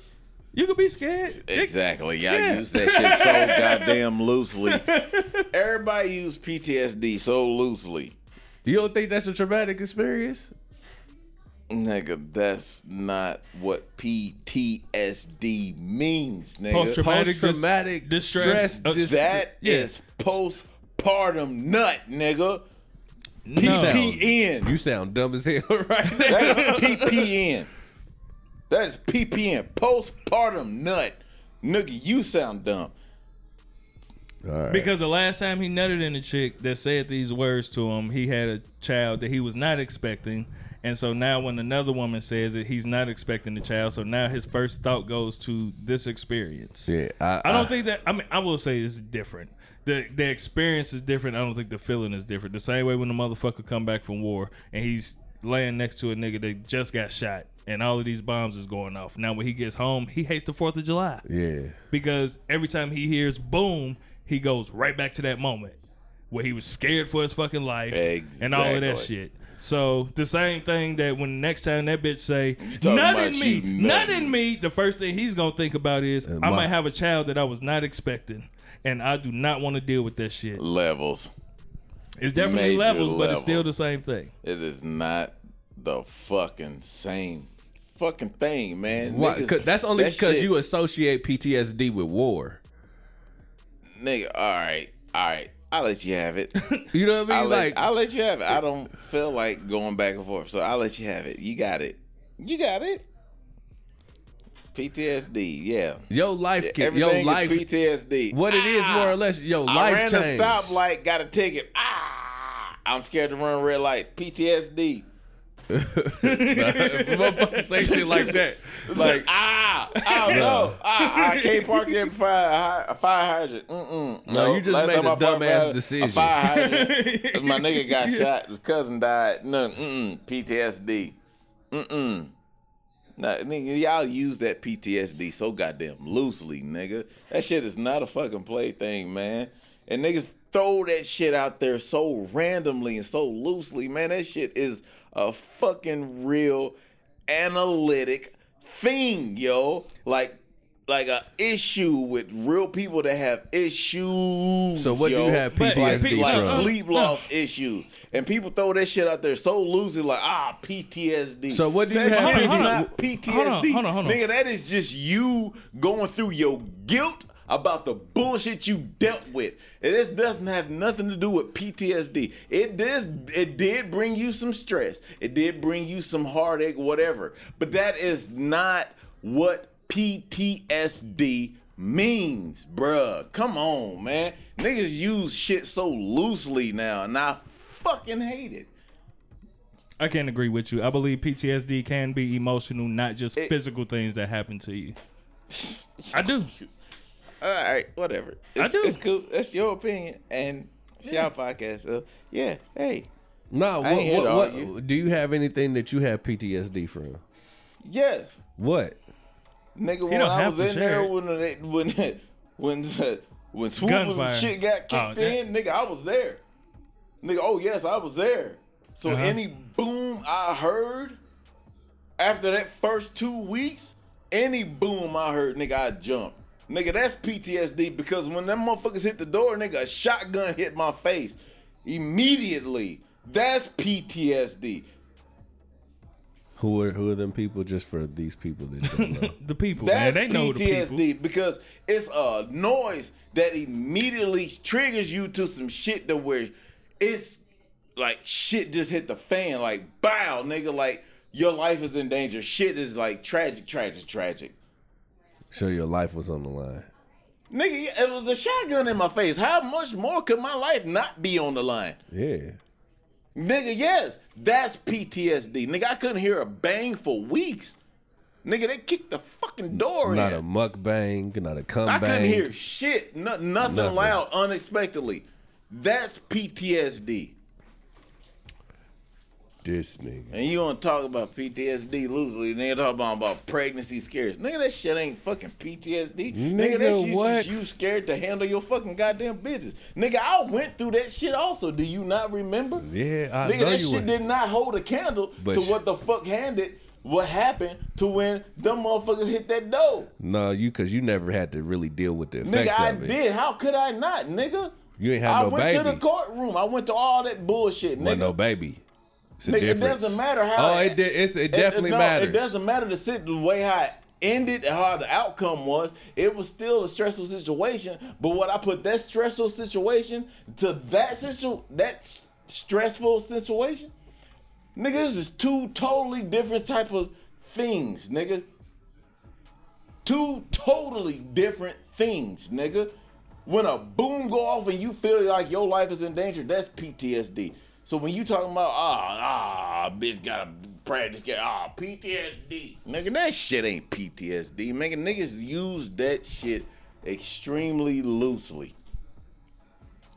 You could be scared. Exactly. Y'all Yeah. use that shit so goddamn loosely. Everybody use PTSD so loosely. You don't think that's a traumatic experience? Nigga, that's not what PTSD means, nigga. Post-traumatic Post-traumatic distress- stress. uh, dis- That is Yeah. postpartum nut, nigga. No. PPN. You sound dumb as hell right now. That is PPN. That is PPN. Postpartum nut. Nigga, you sound dumb. All right. Because the last time he nutted in a chick that said these words to him, he had a child that he was not expecting, And so now when another woman says it, he's not expecting the child. So now his first thought goes to this experience. Yeah, I, I don't think that. I mean, I will say it's different. The the experience is different. I don't think the feeling is different. The same way when the motherfucker come back from war and he's laying next to a nigga that just got shot and all of these bombs is going off. Now when he gets home, he hates the Fourth of July Yeah, because every time he hears boom, he goes right back to that moment where he was scared for his fucking life and all of that shit. So the same thing that when next time that bitch say talking not in me, shooting not nothing." in me, the first thing he's gonna think about is I my- might have a child that I was not expecting, and I do not want to deal with that shit. Levels. It's definitely Major levels, but it's still the same thing. It is not the fucking same fucking thing, man. Why? Niggas- that's only that because shit- you associate PTSD with war. nigga. All right, all right. I'll let you have it. You know what I I'll, mean? let, like, I'll let you have it. I don't feel like going back and forth, so I'll let you have it. You got it. You got it. PTSD, yeah. your life, can, your life, is PTSD. what it is Ah! more or less, your I life ran change. a stoplight, got a ticket. Ah, I'm scared to run red light. PTSD. Motherfuckers say shit like that. Like ah, I don't know. Ah, I can't park there for fire, a fire hydrant. Mm-mm. No, you just last made time a I dumbass decision. A fire hydrant. my nigga got shot. His cousin died. No, mm-mm. PTSD. Mm-mm. Nah, nigga, y'all use that PTSD so goddamn loosely, nigga. That shit is not a fucking plaything, man. And niggas throw that shit out there so randomly and so loosely, man. That shit is a fucking real analytic thing, yo. Like, like a issue with real people that have issues. So what do you have But- PTSD like, like from? sleep loss issues, and people throw that shit out there so loosely, like ah PTSD. So what do you that have shit is Hold on, not hold on. PTSD, Hold on, hold on, hold on. nigga. That is just you going through your guilt about the bullshit you dealt with. And this doesn't have nothing to do with PTSD. It did it did bring you some stress. It did bring you some heartache, whatever. But that is not what PTSD means, bruh. Come on, man. Niggas use shit so loosely now, and I fucking hate it. I can't agree with you. I believe PTSD can be emotional, not just It- physical things that happen to you. I do. All right, whatever. It's, I do. It's cool. That's your opinion, and it's your podcast. So yeah, hey, No, I ain't here what, what, what, do you have anything that you have PTSD from? yes, What? nigga. When I was in there, it. when they, when when the, when swoop was Gunfire. and shit got kicked Oh, that- in, nigga, I was there. Nigga, oh yes, I was there. So Uh-huh. any boom I heard after that first two weeks, any boom I heard, nigga, I jumped. Nigga, that's PTSD because when them motherfuckers hit the door, nigga, a shotgun hit my face immediately. That's PTSD. Who are who are them people? Just for these people that don't know. The people, That's man, they know the PTSD people. because it's a noise that immediately triggers you to some shit to where it's like shit just hit the fan, like bow, nigga, like your life is in danger. Shit is like tragic, tragic, tragic. So your life was on the line. Nigga, it was a shotgun in my face. How much more could my life not be on the line? Yeah. Nigga, yes, that's PTSD. Nigga, I couldn't hear a bang for weeks. Nigga, they kicked the fucking door Not in. a mukbang, not a comeback. I couldn't hear shit. No, nothing, Nothing. loud unexpectedly. That's PTSD. This nigga. And you want to talk about PTSD loosely, nigga talk about, about pregnancy scares. Nigga, that shit ain't fucking PTSD. Nigga, that Nigga, shit's what? just you scared to handle your fucking goddamn business. Nigga, I went through that shit also. Do you not remember? Yeah, I Nigga, that shit were. did not hold a candle But to what the fuck handed what happened to when them motherfuckers hit that door. No, you because you never had to really deal with the Nigga, effects I of it. did. How could I not, nigga? You ain't have I no baby. I went to the courtroom. I went to all that bullshit, nigga. Wasn't no baby. It's a Nigga, it doesn't matter how. Oh, it it definitely no, matters. It doesn't matter the sit the way how it ended and how the outcome was. It was still a stressful situation. But what I put that stressful situation to that situ that stressful situation, nigga, this is two totally different type of things, nigga. Two totally different things, nigga. When a boom go off and you feel like your life is in danger, that's PTSD. So when you talking about ah ah bitch got a practice get ah PTSD. Nigga, that shit ain't PTSD. Nigga, niggas use that shit extremely loosely.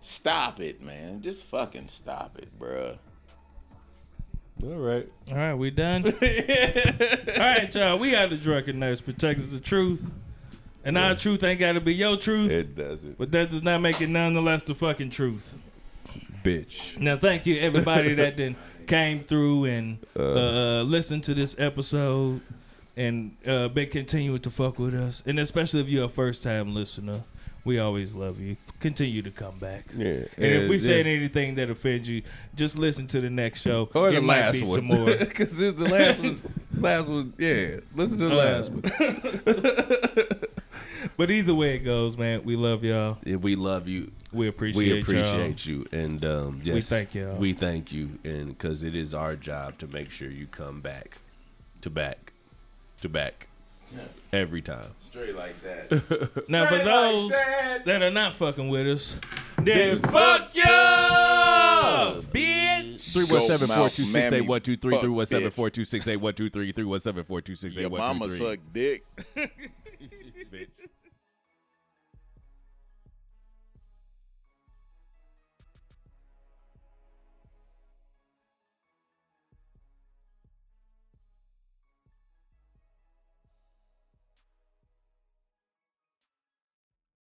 Stop it, man. Just fucking stop it, bruh. All right. All right, we done. All right, y'all. We got the drunken nurse protectors the truth, and our truth ain't got to be your truth, It doesn't. but that does not make it nonetheless the fucking truth. Bitch. Now, thank you everybody that then came through and uh, listened to this episode and uh, been continuing to fuck with us, and especially if you're a first time listener. We always love you. Continue to come back. Yeah. And if we said anything that offends you, just listen to the next show. Or the might last be one. some more. Because the last one, last one, yeah. Listen to the Uh, last one. But either way it goes, man, we love y'all. Yeah, we love you. We appreciate, we y'all. appreciate you, and um, yes, we thank y'all. We thank you, and because it is our job to make sure you come back, to back, to back, every time. Straight like that. Now, for Straight like those that. that are not fucking with us, then fuck y'all, bitch. Three one seven four two six eight one two three. Fuck, Three one seven bitch. four two six eight one two three. Three one seven four two six eight Your one two mama three. suck dick.